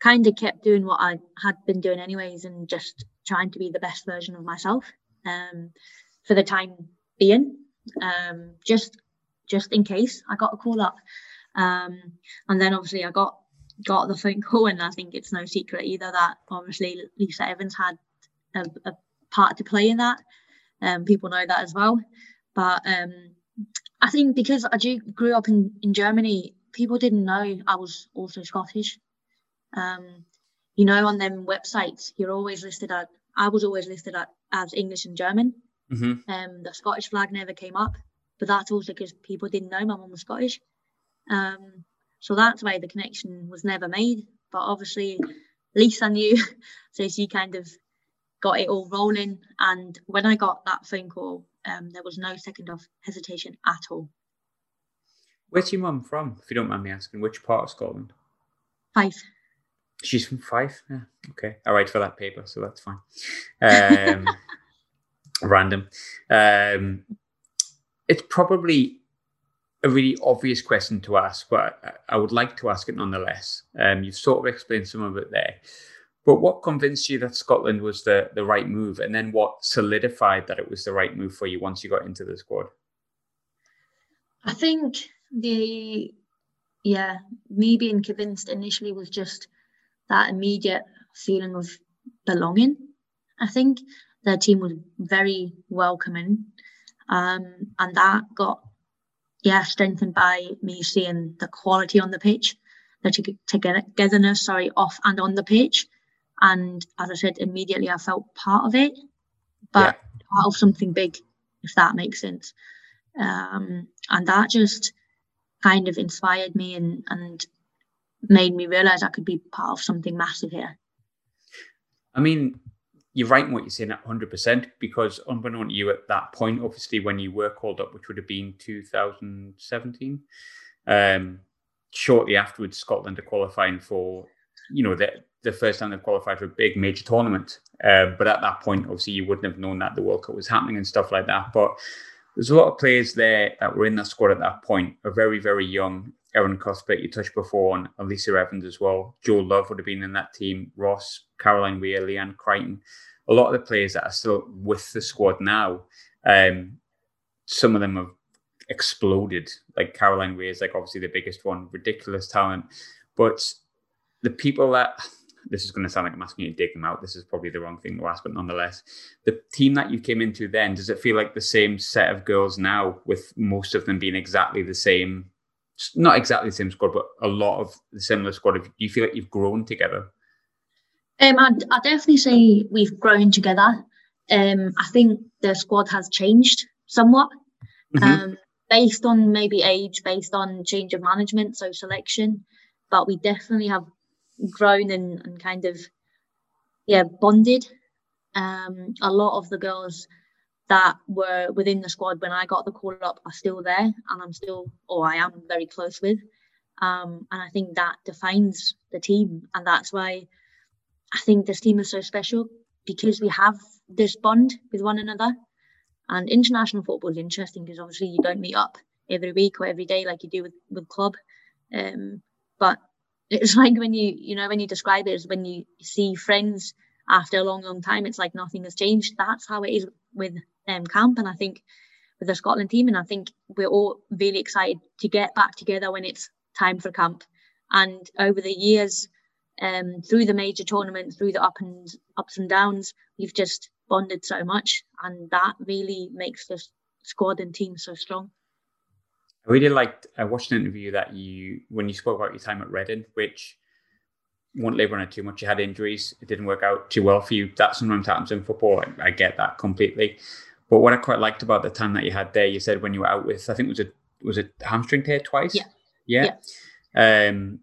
kind of kept doing what I had been doing anyways, and just trying to be the best version of myself um, for the time being, um, just just in case I got a call up. Um, and then obviously I got got the phone [laughs] call, and I think it's no secret either that obviously Lisa Evans had a, a part to play in that. Um, people know that as well. But um, I think because I do, grew up in, in Germany, people didn't know I was also Scottish. Um, you know, on them websites, you're always listed at, I was always listed at, as English and German. Mm-hmm. Um, the Scottish flag never came up, but that's also because people didn't know my mum was Scottish. Um, so that's why the connection was never made. But obviously, Lisa knew, [laughs] so she kind of got it all rolling. And when I got that phone call, um, there was no second of hesitation at all. Where's your mum from, if you don't mind me asking? Which part of Scotland? Fife. She's from Fife. Yeah. Okay. I write for that paper, so that's fine. Um, [laughs] random. Um, it's probably a really obvious question to ask, but I would like to ask it nonetheless. Um, you've sort of explained some of it there. But what convinced you that Scotland was the, the right move? And then what solidified that it was the right move for you once you got into the squad? I think the, yeah, me being convinced initially was just that immediate feeling of belonging. I think their team was very welcoming. Um, and that got yeah, strengthened by me seeing the quality on the pitch, the togetherness, sorry, off and on the pitch. And as I said, immediately I felt part of it, but yeah. part of something big, if that makes sense. Um, and that just kind of inspired me and, and made me realize I could be part of something massive here. I mean, you're right in what you're saying at 100% because unbeknown to you at that point, obviously, when you were called up, which would have been 2017, um, shortly afterwards, Scotland are qualifying for, you know, the, the first time they've qualified for a big major tournament. Uh, but at that point, obviously, you wouldn't have known that the World Cup was happening and stuff like that. But there's a lot of players there that were in that squad at that point, are very, very young. Erin Cuthbert, you touched before on Lisa Evans as well. Jo Love would have been in that team. Ross, Caroline Weir, Leanne Crichton. A lot of the players that are still with the squad now, um, some of them have exploded. Like Caroline Weir is like obviously the biggest one, ridiculous talent. But the people that this is going to sound like I'm asking you to dig them out. This is probably the wrong thing to ask, but nonetheless, the team that you came into then, does it feel like the same set of girls now, with most of them being exactly the same not exactly the same squad, but a lot of the similar squad. Do you feel like you've grown together? Um, I'd, I'd definitely say we've grown together. Um, I think the squad has changed somewhat, mm-hmm. um, based on maybe age, based on change of management, so selection. But we definitely have grown and, and kind of, yeah, bonded. Um, a lot of the girls that were within the squad when I got the call up are still there, and I'm still, or I am very close with. Um, and I think that defines the team, and that's why I think this team is so special because we have this bond with one another. And international football is interesting because obviously you don't meet up every week or every day like you do with with club. Um, but it's [laughs] like when you you know when you describe it, is when you see friends after a long, long time, it's like nothing has changed. That's how it is with um, camp, and I think with the Scotland team, and I think we're all really excited to get back together when it's time for camp. And over the years, um, through the major tournaments, through the up and ups and downs, we've just bonded so much, and that really makes the squad and team so strong. I really liked. I watched an interview that you when you spoke about your time at Reading, which won't labour on it too much. You had injuries; it didn't work out too well for you. That sometimes happens in football. I, I get that completely. But what I quite liked about the time that you had there, you said when you were out with, I think it was a was it hamstring tear twice. Yeah. Yeah. yeah. Um,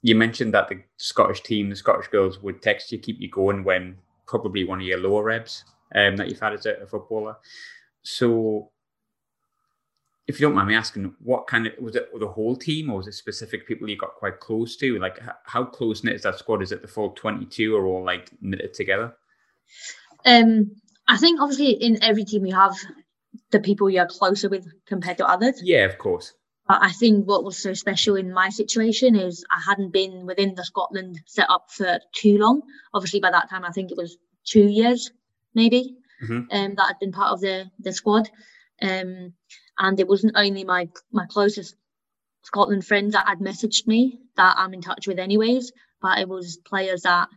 you mentioned that the Scottish team, the Scottish girls, would text you, keep you going when probably one of your lower reps um, that you've had as a, a footballer. So if you don't mind me asking, what kind of was it the whole team or was it specific people you got quite close to? Like, how close knit is that squad? Is it the full 22 or all like knitted together? Um, I think obviously in every team you have the people you're closer with compared to others. Yeah, of course. But I think what was so special in my situation is I hadn't been within the Scotland setup for too long. Obviously, by that time, I think it was two years, maybe, mm-hmm. um, that I'd been part of the the squad. Um, and it wasn't only my my closest Scotland friends that had messaged me that I'm in touch with anyways, but it was players that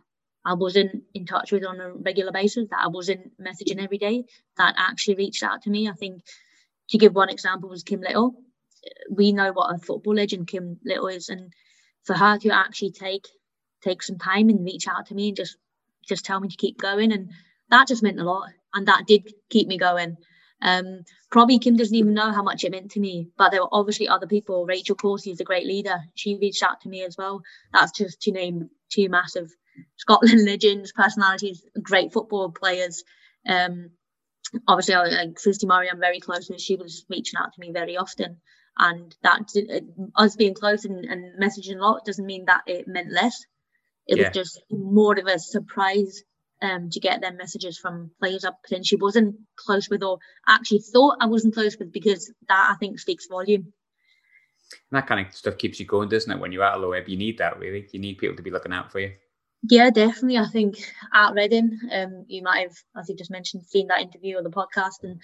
I wasn't in touch with on a regular basis, that I wasn't messaging every day, that actually reached out to me. I think to give one example was Kim Little. We know what a football legend Kim Little is, and for her to actually take take some time and reach out to me and just just tell me to keep going, and that just meant a lot, and that did keep me going. Um, probably Kim doesn't even know how much it meant to me, but there were obviously other people. Rachel Corsie is a great leader. She reached out to me as well. That's just to name two massive Scotland [laughs] legends, personalities, great football players. Um, obviously, like Christie Murray, I'm very close with. She was reaching out to me very often. And that us being close and, and messaging a lot doesn't mean that it meant less. It yeah. was just more of a surprise um, to get their messages from players I potentially wasn't close with or actually thought I wasn't close with because that I think speaks volume. And that kind of stuff keeps you going, doesn't it? When you're at a low ebb, you need that really. You need people to be looking out for you. Yeah, definitely. I think at Reading, um, you might have, as you just mentioned, seen that interview or the podcast, and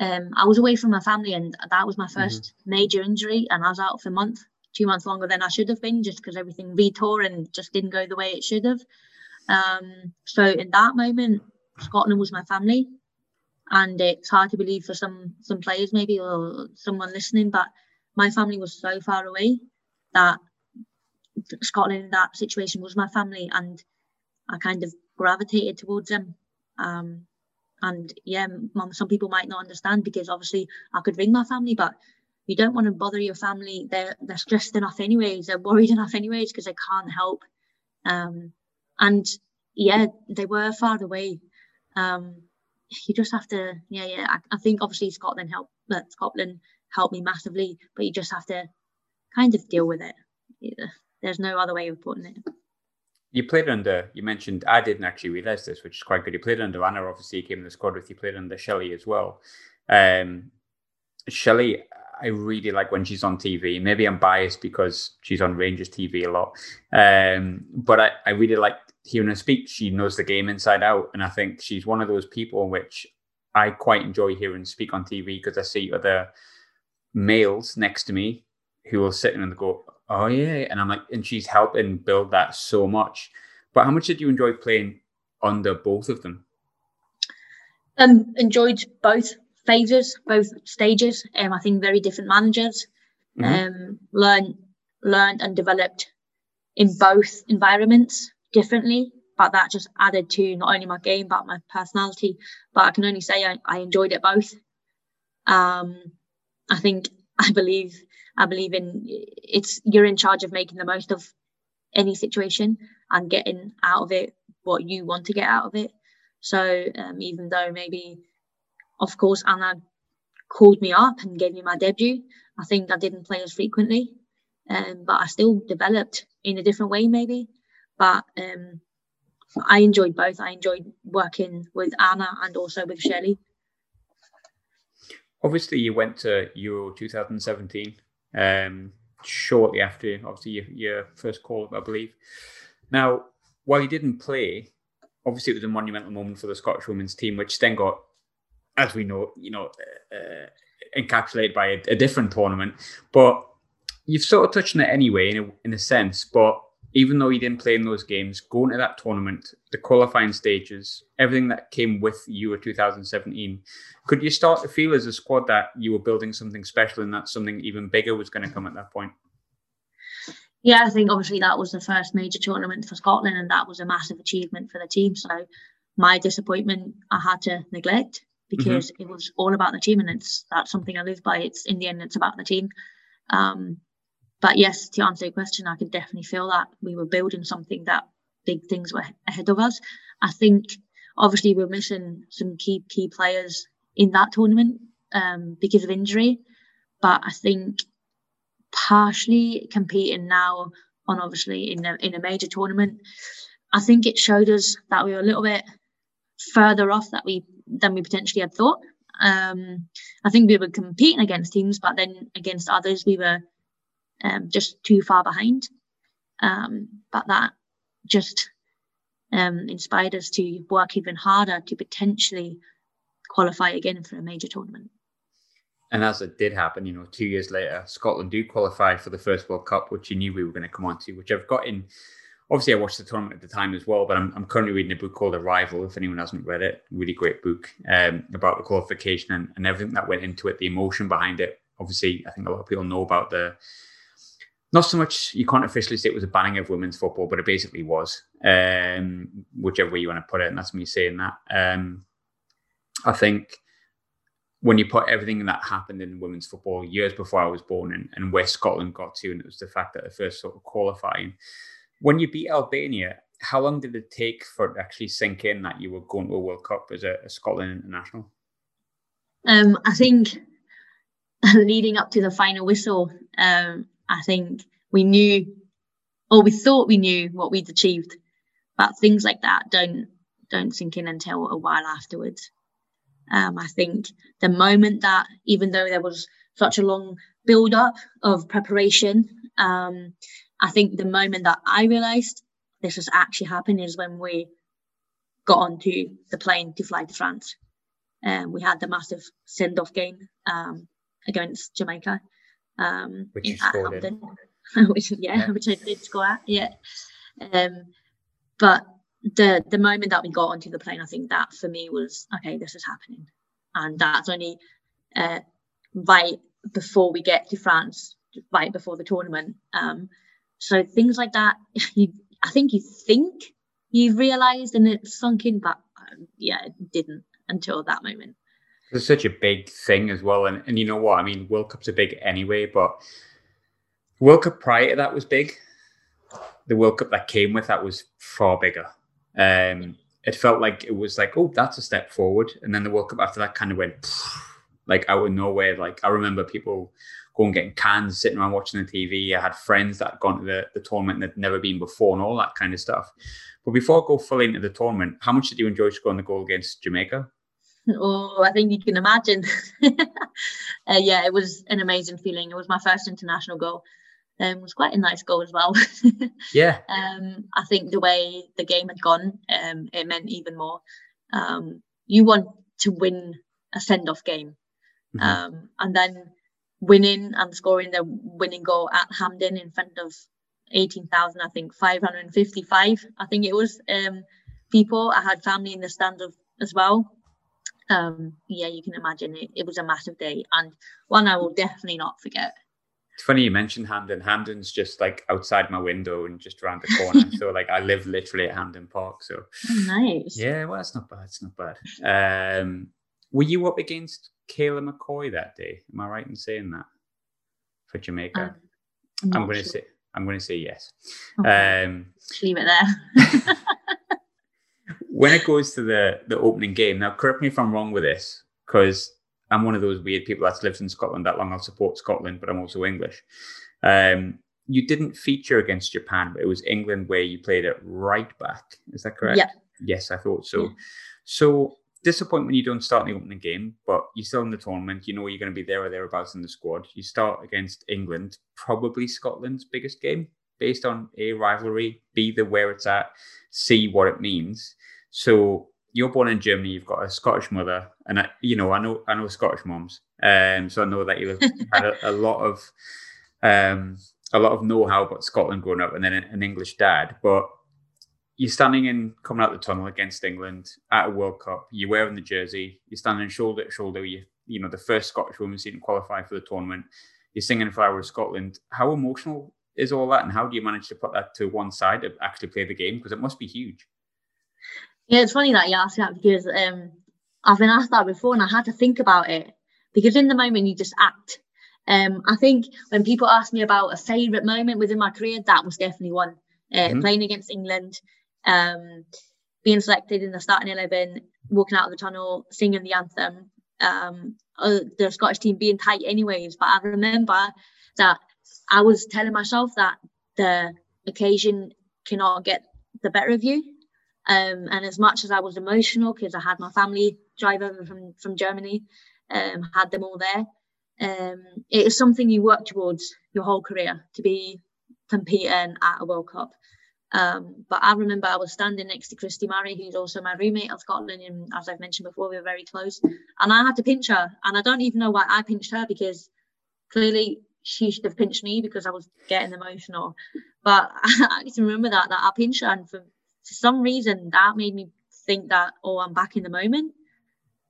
um, I was away from my family, and that was my 1st mm-hmm. major injury, and I was out for a month, two months longer than I should have been, just because everything retore and just didn't go the way it should have. Um, so in that moment, Scotland was my family, and it's hard to believe for some some players maybe or someone listening, but my family was so far away that Scotland in that situation was my family, and I kind of gravitated towards them. Um, and yeah, mom, some people might not understand because obviously I could ring my family, but you don't want to bother your family. They're they're stressed enough anyways. They're worried [laughs] enough anyways because they can't help. Um, and yeah, they were far away. Um, you just have to, yeah, yeah. I, I think obviously Scotland helped, uh, Scotland helped me massively, but you just have to kind of deal with it. Yeah, there's no other way of putting it. You played under, you mentioned, I didn't actually realise this, which is quite good. You played under Anna, obviously, you came in the squad with, you played under Shelley as well. Um, Shelley, I really like when she's on TV. Maybe I'm biased because she's on Rangers TV a lot. Um, but I, I really like hearing her speak. She knows the game inside out. And I think she's one of those people which I quite enjoy hearing speak on TV because I see other males next to me who will sit in and go, Oh yeah. And I'm like, and she's helping build that so much. But how much did you enjoy playing under both of them? Um, enjoyed both phases, both stages. Um, I think very different managers. Mm-hmm. Um, learned, learned and developed in both environments differently. But that just added to not only my game but my personality. But I can only say I, I enjoyed it both. Um, I think I believe I believe in it's you're in charge of making the most of any situation and getting out of it what you want to get out of it. So um, even though maybe of course, Anna called me up and gave me my debut. I think I didn't play as frequently, um, but I still developed in a different way, maybe. But um, I enjoyed both. I enjoyed working with Anna and also with Shelley. Obviously, you went to Euro 2017 um, shortly after, obviously, your, your first call up, I believe. Now, while you didn't play, obviously it was a monumental moment for the Scottish women's team, which then got, as we know, you know, uh, encapsulated by a, a, different tournament. But you've sort of touched on it anyway, in a, in a sense. But even though you didn't play in those games, going to that tournament, the qualifying stages, everything that came with Euro 2017, could you start to feel as a squad that you were building something special and that something even bigger was going to come at that point? Yeah, I think obviously that was the first major tournament for Scotland and that was a massive achievement for the team. So my disappointment I had to neglect because mm-hmm. it was all about the team and it's that's something I live by. It's in the end it's about the team. Um, but yes, to answer your question, I could definitely feel that we were building something that big things were ahead of us. I think obviously we're missing some key key players in that tournament um, because of injury, but I think partially competing now on obviously in a in a major tournament, I think it showed us that we were a little bit further off that we than we potentially had thought. Um, I think we were competing against teams, but then against others we were um, just too far behind. Um, but that just um, inspired us to work even harder to potentially qualify again for a major tournament. And as it did happen, you know, two years later, Scotland do qualify for the first World Cup, which you knew we were going to come on to, which I've got in. Obviously, I watched the tournament at the time as well, but I'm, I'm currently reading a book called Arrival. If anyone hasn't read it, really great book um, about the qualification and, and everything that went into it, the emotion behind it. Obviously, I think a lot of people know about the not so much you can't officially say it was a banning of women's football, but it basically was, um, whichever way you want to put it, and that's me saying that. Um, I think when you put everything that happened in women's football years before I was born and, and where Scotland got to, and it was the fact that the first sort of qualifying, when you beat Albania, how long did it take for it actually sink in that you were going to a World Cup as a, a Scotland international? Um, I think [laughs] leading up to the final whistle, um, I think we knew, or we thought we knew what we'd achieved, but things like that don't don't sink in until a while afterwards. Um, I think the moment that, even though there was such a long build up of preparation, um, I think the moment that I realised this was actually happening is when we got onto the plane to fly to France. Um, we had the massive send off game um, against Jamaica um, which you scored [laughs] which, yeah, yeah, which I did score at, yeah. Um, but the the moment that we got onto the plane, I think that for me was okay. This is happening, and that's only uh, right before we get to France, right before the tournament. Um, so things like that, [laughs] you, I think you think you've realised and it's sunk in, but um, yeah, it didn't until that moment. It's such a big thing as well. And, and you know what? I mean, World Cups are big anyway, but World Cup prior to that was big. The World Cup that came with that was far bigger. Um, it felt like it was like, oh, that's a step forward. And then the World Cup after that kind of went [sniffs] like out of nowhere. Like I remember people going getting cans, sitting around watching the TV. I had friends that had gone to the, the tournament that had never been before and all that kind of stuff. But before I go fully into the tournament, how much did you enjoy scoring the goal against Jamaica? [laughs] Oh, I think you can imagine. [laughs] uh, yeah, it was an amazing feeling. It was my first international goal. Um, it was quite a nice goal as well. [laughs] yeah. Um, I think the way the game had gone, um, it meant even more. Um, you want to win a send-off game, mm-hmm. um, and then winning and scoring the winning goal at Hampden in front of eighteen thousand, I think five hundred and fifty-five. I think it was um, people. I had family in the stand of as well um, yeah, you can imagine it, it was a massive day and one I will definitely not forget. It's funny you mentioned Hampden. Hampden's just like outside my window and just around the corner. [laughs] so like I live literally at Hampden Park. So oh, nice. Yeah, well, it's not bad. It's not bad. Um, were you up against Kayla McCoy that day? Am I right in saying that for Jamaica? Um, I'm, going to sure. say I'm going to say yes. Okay. Um, Leave it there. [laughs] [laughs] when it goes to the the opening game, now correct me if I'm wrong with this, because I'm one of those weird people that's lived in Scotland that long. I'll support Scotland, but I'm also English. Um, you didn't feature against Japan, but it was England where you played it right back. Is that correct? Yeah. Yes, I thought so. Yeah. So disappointment you don't start in the opening game, but you're still in the tournament. You know you're going to be there or thereabouts in the squad. You start against England, probably Scotland's biggest game, based on a rivalry, b the where it's at, c what it means. So you're born in Germany. You've got a Scottish mother, and I, you know I know I know Scottish moms, um, so I know that you [laughs] had a, a lot of um, a lot of know-how about Scotland growing up, and then an English dad. But you're standing in coming out the tunnel against England at a World Cup. You're wearing the jersey. You're standing shoulder to shoulder. You you know the first Scottish woman to qualify for the tournament. You're singing "Flower of Scotland." How emotional is all that, and how do you manage to put that to one side to actually play the game? Because it must be huge. Yeah, it's funny that you ask that because um, I've been asked that before, and I had to think about it because in the moment you just act. Um, I think when people ask me about a favourite moment within my career, that was definitely one. Uh, mm-hmm. Playing against England, um, being selected in the starting eleven, walking out of the tunnel, singing the anthem. Um, uh, the Scottish team being tight, anyways. But I remember that I was telling myself that the occasion cannot get the better of you. Um, and as much as I was emotional because I had my family drive over from from Germany, um, had them all there. Um, it is something you work towards your whole career to be competing at a World Cup. Um, but I remember I was standing next to Christie Murray, who's also my roommate at Scotland, and as I've mentioned before, we were very close. And I had to pinch her, and I don't even know why I pinched her because clearly she should have pinched me because I was getting emotional. But [laughs] I can remember that that I pinched her, and for, for some reason that made me think that oh, I'm back in the moment.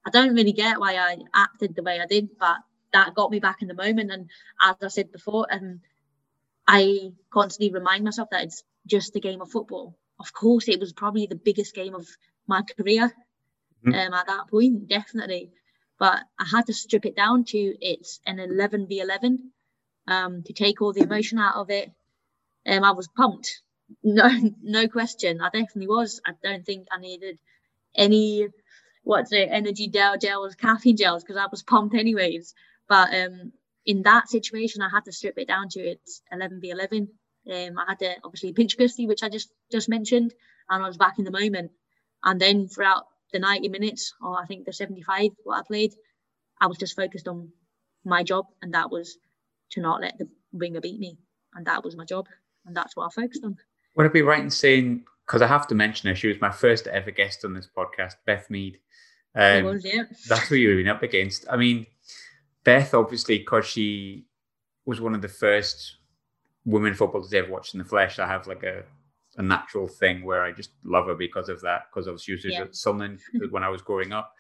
I don't really get why I acted the way I did, but that got me back in the moment. And as I said before, um, I constantly remind myself that it's just a game of football. Of course, it was probably the biggest game of my career mm-hmm. um, at that point, definitely. But I had to strip it down to it's an 11 v 11 um, to take all the emotion out of it. Um, I was pumped, no, [laughs] no question. I definitely was. I don't think I needed any what's it, energy gel gels, caffeine gels, because I was pumped anyways. But um, in that situation, I had to strip it down to it's 11 v 11. Um, I had to obviously pinch Christie, which I just just mentioned, and I was back in the moment. And then throughout the 90 minutes, or I think the 75, what I played, I was just focused on my job, and that was to not let the winger beat me, and that was my job, and that's what I focused on. Would it be right in saying, because I have to mention her, she was my first ever guest on this podcast, Beth Mead. Um, was, yeah. That's who you've been up against. I mean, Beth, obviously, because she was one of the first women footballers I ever watched in the flesh. I have like a, a natural thing where I just love her because of that, because I was usually yeah. at Sunderland [laughs] when I was growing up.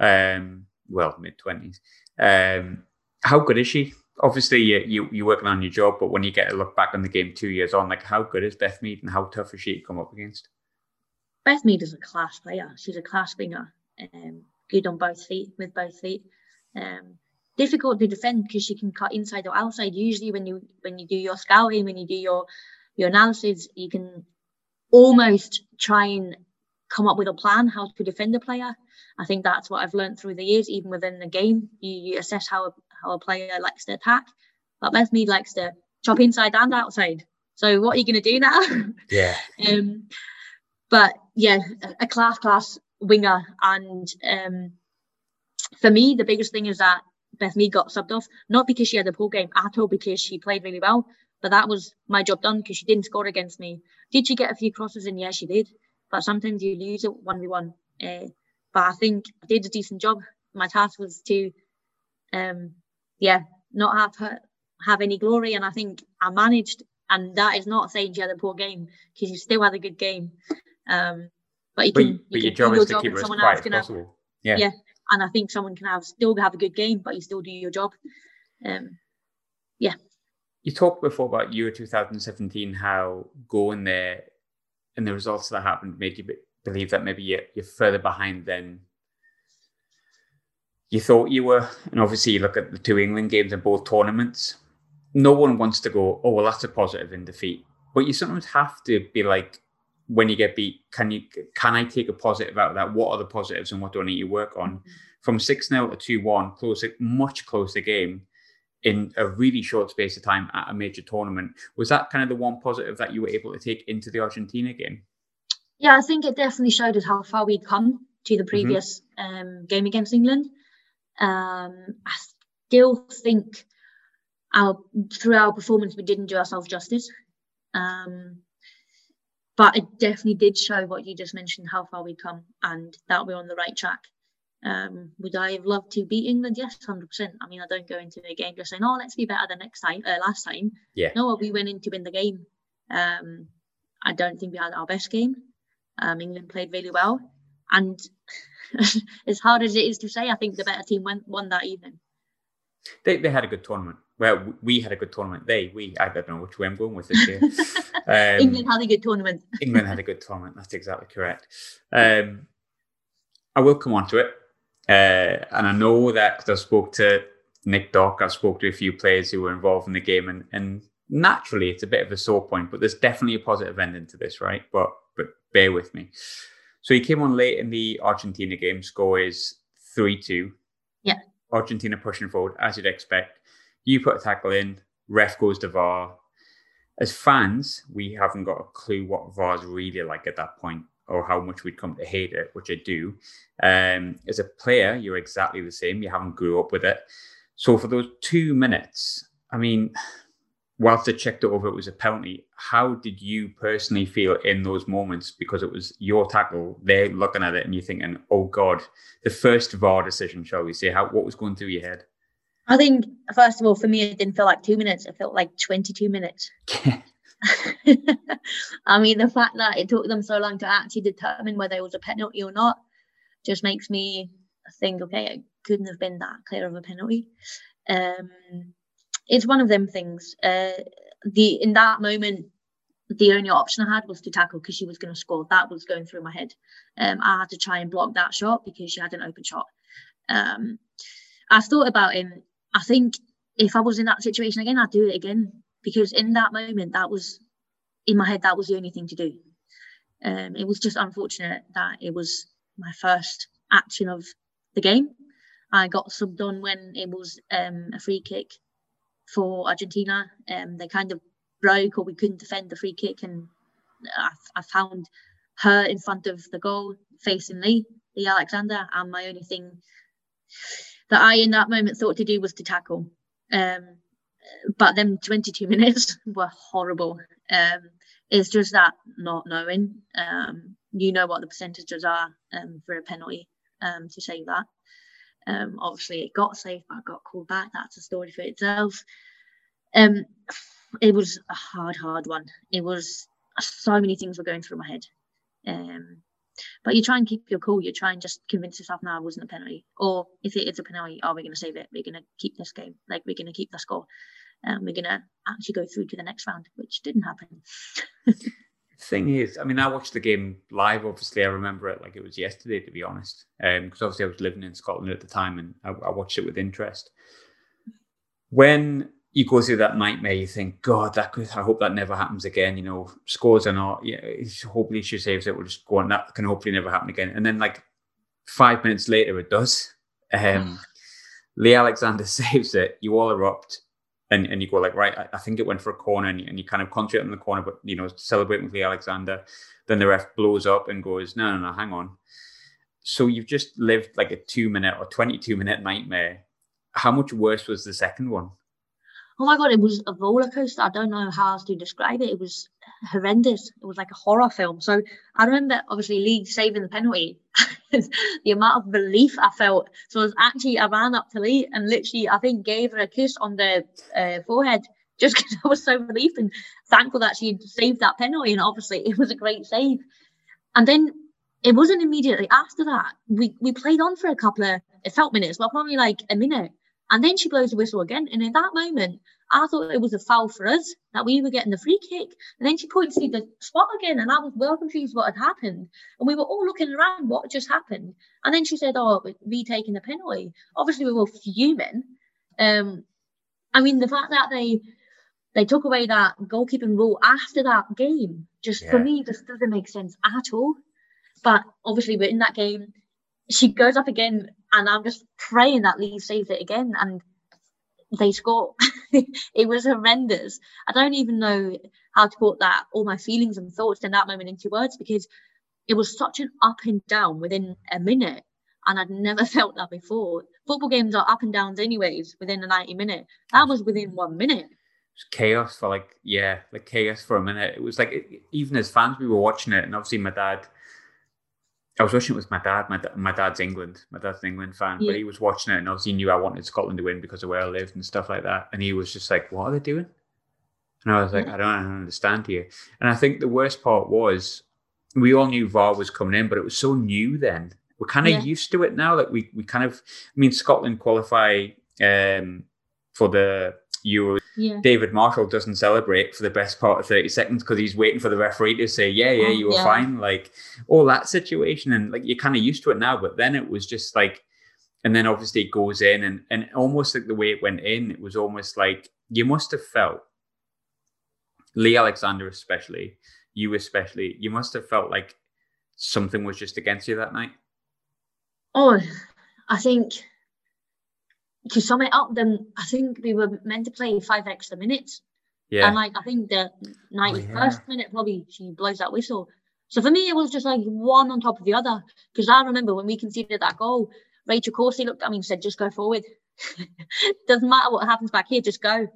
Um, well, mid 20s. Um, how good is she? Obviously, you, you, you're working on your job, but when you get a look back on the game two years on, like how good is Beth Mead and how tough is she to come up against? Beth Mead is a class player. She's a class winger um, good on both feet with both feet. Um, difficult to defend because she can cut inside or outside. Usually, when you when you do your scouting, when you do your your analysis, you can almost try and come up with a plan how to defend a player. I think that's what I've learned through the years. Even within the game, you, you assess how a, how a player likes to attack. But Beth Mead likes to chop inside and outside. So what are you going to do now? [laughs] Yeah. um, but yeah, a class class winger. And um, for me, the biggest thing is that Beth Mead got subbed off, not because she had a poor game at all, because she played really well. But that was my job done because she didn't score against me. Did she get a few crosses in? Yeah, she did. But sometimes you lose it 1v1. Uh, but I think I did a decent job. My task was to, um, yeah, not have her have any glory. And I think I managed. And that is not saying she had a poor game because you still had a good game. Um, but you can, but, but you your job is to keep it as quiet as possible. Have, yeah. Yeah. And I think someone can have still have a good game, but you still do your job. Um, yeah. You talked before about Euro 2017, how going there and the results that happened made you believe that maybe you're, you're further behind than you thought you were. And obviously, you look at the two England games in both tournaments. No one wants to go, oh, well, that's a positive in defeat. But you sometimes have to be like, when you get beat, can you can I take a positive out of that? What are the positives and what do I need to work on? Mm-hmm. From six 0 to two one, close much closer game in a really short space of time at a major tournament. Was that kind of the one positive that you were able to take into the Argentina game? Yeah, I think it definitely showed us how far we'd come to the mm-hmm. previous mm-hmm. um, game against England. Um, I still think our through our performance we didn't do ourselves justice. Um, but it definitely did show what you just mentioned, how far we come, and that we're on the right track. Um, would I have loved to beat England? Yes, hundred percent. I mean, I don't go into a game just saying, "Oh, let's be better than next time." Uh, last time, yeah. No, we went in to win the game. Um, I don't think we had our best game. Um, England played really well, and [laughs] as hard as it is to say, I think the better team went, won that evening. They, they had a good tournament. Well, we had a good tournament. They, we, I don't know which way I'm going with this here. [laughs] Um, England had a good tournament. England had a good tournament. That's exactly correct. Um, I will come on to it. Uh, and I know that because I spoke to Nick Dock, I've spoke to a few players who were involved in the game, and, and naturally it's a bit of a sore point, but there's definitely a positive ending to this, right? But but bear with me. So he came on late in the Argentina game. Score is three two. Yeah. Argentina pushing forward as you'd expect. You put a tackle in. Ref goes to VAR. As fans, we haven't got a clue what VAR's really like at that point or how much we'd come to hate it, which I do. Um, as a player, you're exactly the same. You haven't grew up with it. So for those two minutes, I mean, whilst I checked it over, it was a penalty. How did you personally feel in those moments? Because it was your tackle. They're looking at it and you're thinking, "Oh God!" The first VAR decision, shall we say? How what was going through your head? I think first of all, for me, it didn't feel like two minutes. It felt like 22 minutes. [laughs] [laughs] I mean, the fact that it took them so long to actually determine whether it was a penalty or not just makes me think, okay, it couldn't have been that clear of a penalty. Um, it's one of them things. Uh, the in that moment, the only option I had was to tackle because she was going to score. That was going through my head. Um, I had to try and block that shot because she had an open shot. Um, I thought about him. I think if I was in that situation again, I'd do it again because in that moment, that was in my head. That was the only thing to do. Um, it was just unfortunate that it was my first action of the game. I got subbed on when it was um, a free kick for Argentina. Um, they kind of broke or we couldn't defend the free kick, and I, I found her in front of the goal facing Lee, Lee Alexander, and my only thing that I in that moment thought to do was to tackle. Um, but them 22 [laughs] minutes were horrible. Um, it's just that not knowing. Um, you know what the percentages are um, for a penalty um, to save that. Um, obviously, it got saved, but got called back. That's a story for itself. Um, it was a hard, hard one. It was so many things were going through my head. Um, but you try and keep your cool. You try and just convince yourself, now it wasn't a penalty. Or if it is a penalty, are we going to save it? We're going to keep this game. Like we're going to keep the score. And we're going to actually go through to the next round, which didn't happen. [laughs] thing is, I mean, I watched the game live. Obviously, I remember it like it was yesterday, to be honest, because um, obviously I was living in Scotland at the time, and I, I, watched it with interest. When you go through that nightmare, you think, God, that could. I hope that never happens again. You know, scores or not, yeah, hopefully she saves it. We'll just go on. That can hopefully never happen again. And then, like five minutes later, it does. Um, Lee Alexander [laughs] saves it. You all erupt and, and you go like, right, I, I think it went for a corner, and you, and you kind of concentrate on the corner, but you know, celebrating with Lee Alexander. Then the ref blows up and goes, no, no, no, hang on. So you've just lived like a two minute or 22 minute nightmare. How much worse was the second one? Oh my god, it was a roller coaster. I don't know how else to describe it. It was horrendous. It was like a horror film. So I remember obviously Lee saving the penalty. [laughs] the amount of relief I felt. So I was actually I ran up to Lee and literally I think gave her a kiss on the uh, forehead [laughs] just because I was so relieved and thankful that she had saved that penalty. And obviously it was a great save. And then it wasn't immediately after that. We we played on for a couple of it felt minutes, but probably like a minute. And then she blows the whistle again. And in that moment, I thought it was a foul for us that we were getting the free kick. And then she points to the spot again, and I was well confused what had happened. And we were all looking around, what just happened? And then she said, "Oh, we taking the penalty." Obviously, we were fuming. Um, I mean, the fact that they they took away that goalkeeping rule after that game just yeah. for me just doesn't make sense at all. But obviously, we're in that game. She goes up again and I'm just praying that Lee saves it again and they score. [laughs] it was horrendous. I don't even know how to put that all my feelings and thoughts in that moment into words because it was such an up and down within a minute and I'd never [laughs] felt that before. Football games are up and downs anyways within a 90 minute. That was within one minute. It chaos for like yeah, like chaos for a minute. It was like even as fans we were watching it, and obviously my dad. I was watching it with my dad. My, my dad's England. My dad's an England fan, yeah. but he was watching it and obviously knew I wanted Scotland to win because of where I lived and stuff like that. And he was just like, "What are they doing?" And I was like, "I don't, I don't understand here." And I think the worst part was we all knew VAR was coming in, but it was so new then. We're kind of yeah. used to it now. Like we, we kind of, I mean, Scotland qualify um, for the Euro. Yeah. David Marshall doesn't celebrate for the best part of 30 seconds because he's waiting for the referee to say, yeah, yeah, oh, you were yeah. fine. Like all that situation. And like you're kind of used to it now. But then it was just like, and then obviously it goes in and, and almost like the way it went in, it was almost like you must have felt, Lee Alexander especially, you especially, you must have felt like something was just against you that night. Oh, I think to sum it up, then I think we were meant to play five extra minutes. Yeah. And like I think the 91st oh, yeah. minute probably she blows that whistle. So for me it was just like one on top of the other. Because I remember when we conceded that goal, Rachel Corsie looked at me and said, just go forward. [laughs] Doesn't matter what happens back here, just go.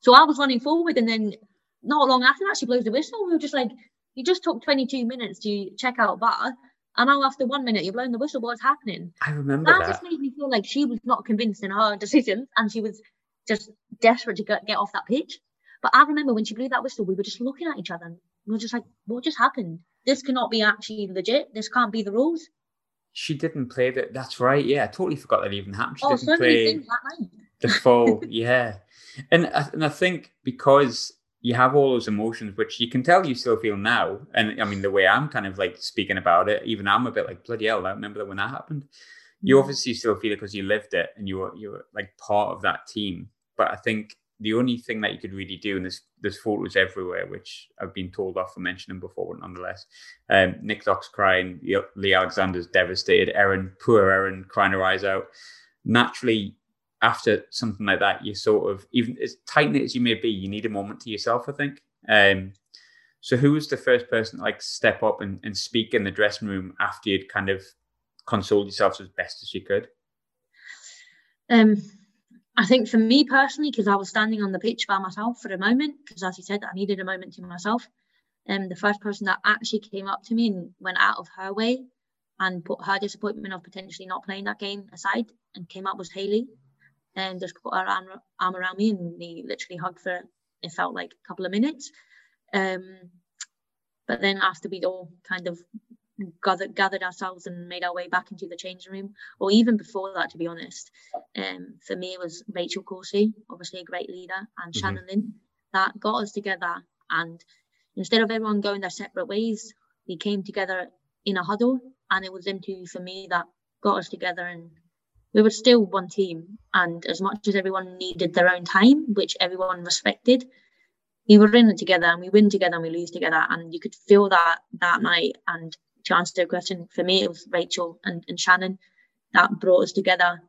So I was running forward and then not long after that, she blows the whistle. We were just like, you just took 22 minutes to check out VAR. And now after one minute, you're blowing the whistle. What's happening? I remember that. That just made me feel like she was not convinced in her decisions and she was just desperate to get, get off that pitch. But I remember when she blew that whistle, we were just looking at each other and we were just like, what just happened? This cannot be actually legit. This can't be the rules. She didn't play that. That's right. Yeah, I totally forgot that even happened. She oh, didn't so play the full. [laughs] yeah, and and I think because you have all those emotions, which you can tell you still feel now. And I mean, the way I'm kind of like speaking about it, even I'm a bit like, bloody hell, I remember that when that happened. You obviously still feel it because you lived it and you were you were like part of that team. But I think the only thing that you could really do, and there's there's photos everywhere, which I've been told off for mentioning before, but nonetheless, um, Nick Dock's crying, lee Alexander's devastated, Erin, poor Erin, crying her eyes out. Naturally, after something like that, you sort of even as tight knit as you may be, you need a moment to yourself. I think. Um, so, who was the first person to like step up and, and speak in the dressing room after you'd kind of consoled yourself as best as you could? Um, I think for me personally, because I was standing on the pitch by myself for a moment, because as you said, I needed a moment to myself. Um, the first person that actually came up to me and went out of her way and put her disappointment of potentially not playing that game aside and came up was Hayley and just put her arm, arm around me and we literally hugged for it felt like a couple of minutes. Um, but then after we'd all kind of gathered gathered ourselves and made our way back into the changing room, or even before that, to be honest, um, for me it was Rachel Corsie, obviously a great leader, and mm-hmm. Shannon Lynn that got us together. And instead of everyone going their separate ways, we came together in a huddle, and it was them two for me that got us together and we were still one team. And as much as everyone needed their own time, which everyone respected, we were in it together and we win together and we lose together. And you could feel that that night. And to answer your question, for me, it was Rachel and, and Shannon that brought us together.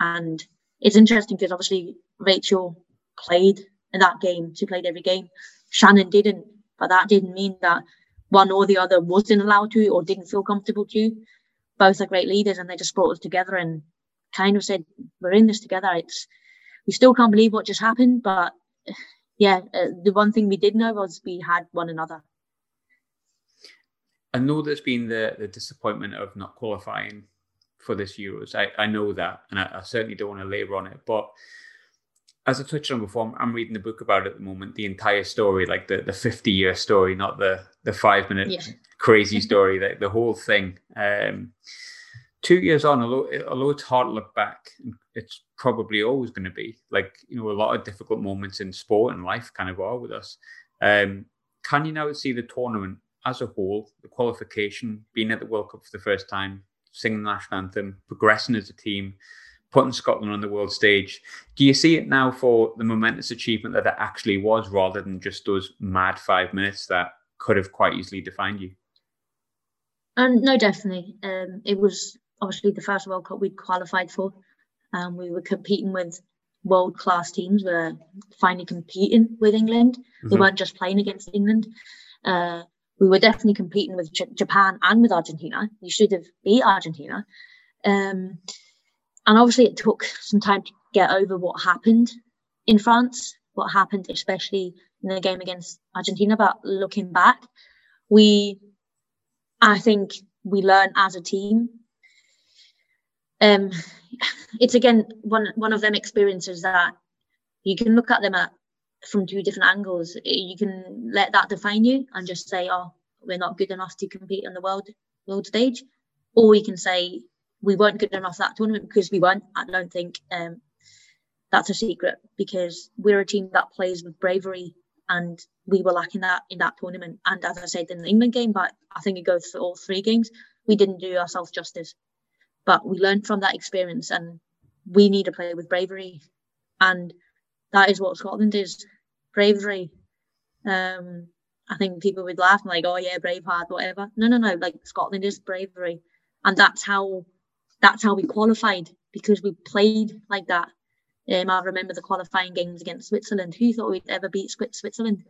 And it's interesting because obviously Rachel played in that game. She played every game. Shannon didn't, but that didn't mean that one or the other wasn't allowed to or didn't feel comfortable to. Both are great leaders and they just brought us together and kind of said, we're in this together. It's, we still can't believe what just happened, but yeah, uh, the one thing we did know was we had one another. I know there's been the, the disappointment of not qualifying for this Euros. I, I know that, and I, I certainly don't want to labour on it. But as I touched on before, I'm reading the book about it at the moment, the entire story, like the, the 50 year story, not the, the five minute yeah. crazy [laughs] story, the, the whole thing. Um, two years on, although although it's hard to look back, it's probably always going to be like you know a lot of difficult moments in sport and life kind of are with us. Um, can you now see the tournament as a whole, the qualification, being at the World Cup for the first time, singing the national anthem, progressing as a team, putting Scotland on the world stage? Do you see it now for the momentous achievement that it actually was, rather than just those mad five minutes that could have quite easily defined you? Um, no, definitely. Um, it was obviously the first World Cup we'd qualified for. Um, we were competing with world class teams. We were finally competing with England. Mm-hmm. We weren't just playing against England. Uh, we were definitely competing with J- Japan and with Argentina. We should have beat Argentina. Um, and obviously, it took some time to get over what happened in France. what happened, especially in the game against Argentina. But looking back, we, I think we learn as a team. Um, it's again one one of them experiences that you can look at them at from two different angles. You can let that define you and just say, "Oh, we're not good enough to compete on the world world stage," or you can say, "We weren't good enough that tournament because we weren't." I don't think um, that's a secret because we're a team that plays with bravery and we were lacking that in that tournament. And as I said in the England game, but I think it goes for all three games, we didn't do ourselves justice. But we learned from that experience and we need to play with bravery. And that is what Scotland is bravery. Um, I think people would laugh and like, oh yeah, Braveheart, whatever. No, no, no. Like Scotland is bravery, and that's how that's how we qualified because we played like that. Um, I remember the qualifying games against Switzerland. Who thought we'd ever beat Switzerland?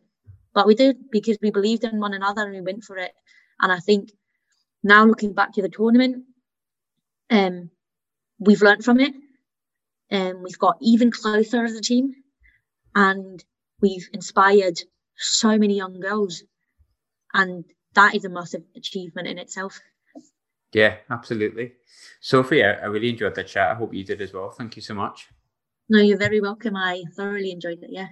But we did because we believed in one another and we went for it. And I think now looking back to the tournament, um, we've learned from it. And um, we've got even closer as a team. And we've inspired so many young girls. And that is a massive achievement in itself. Yeah, absolutely. Sophie, I, I really enjoyed the chat. I hope you did as well. Thank you so much. No, you're very welcome. I thoroughly enjoyed it. Yeah.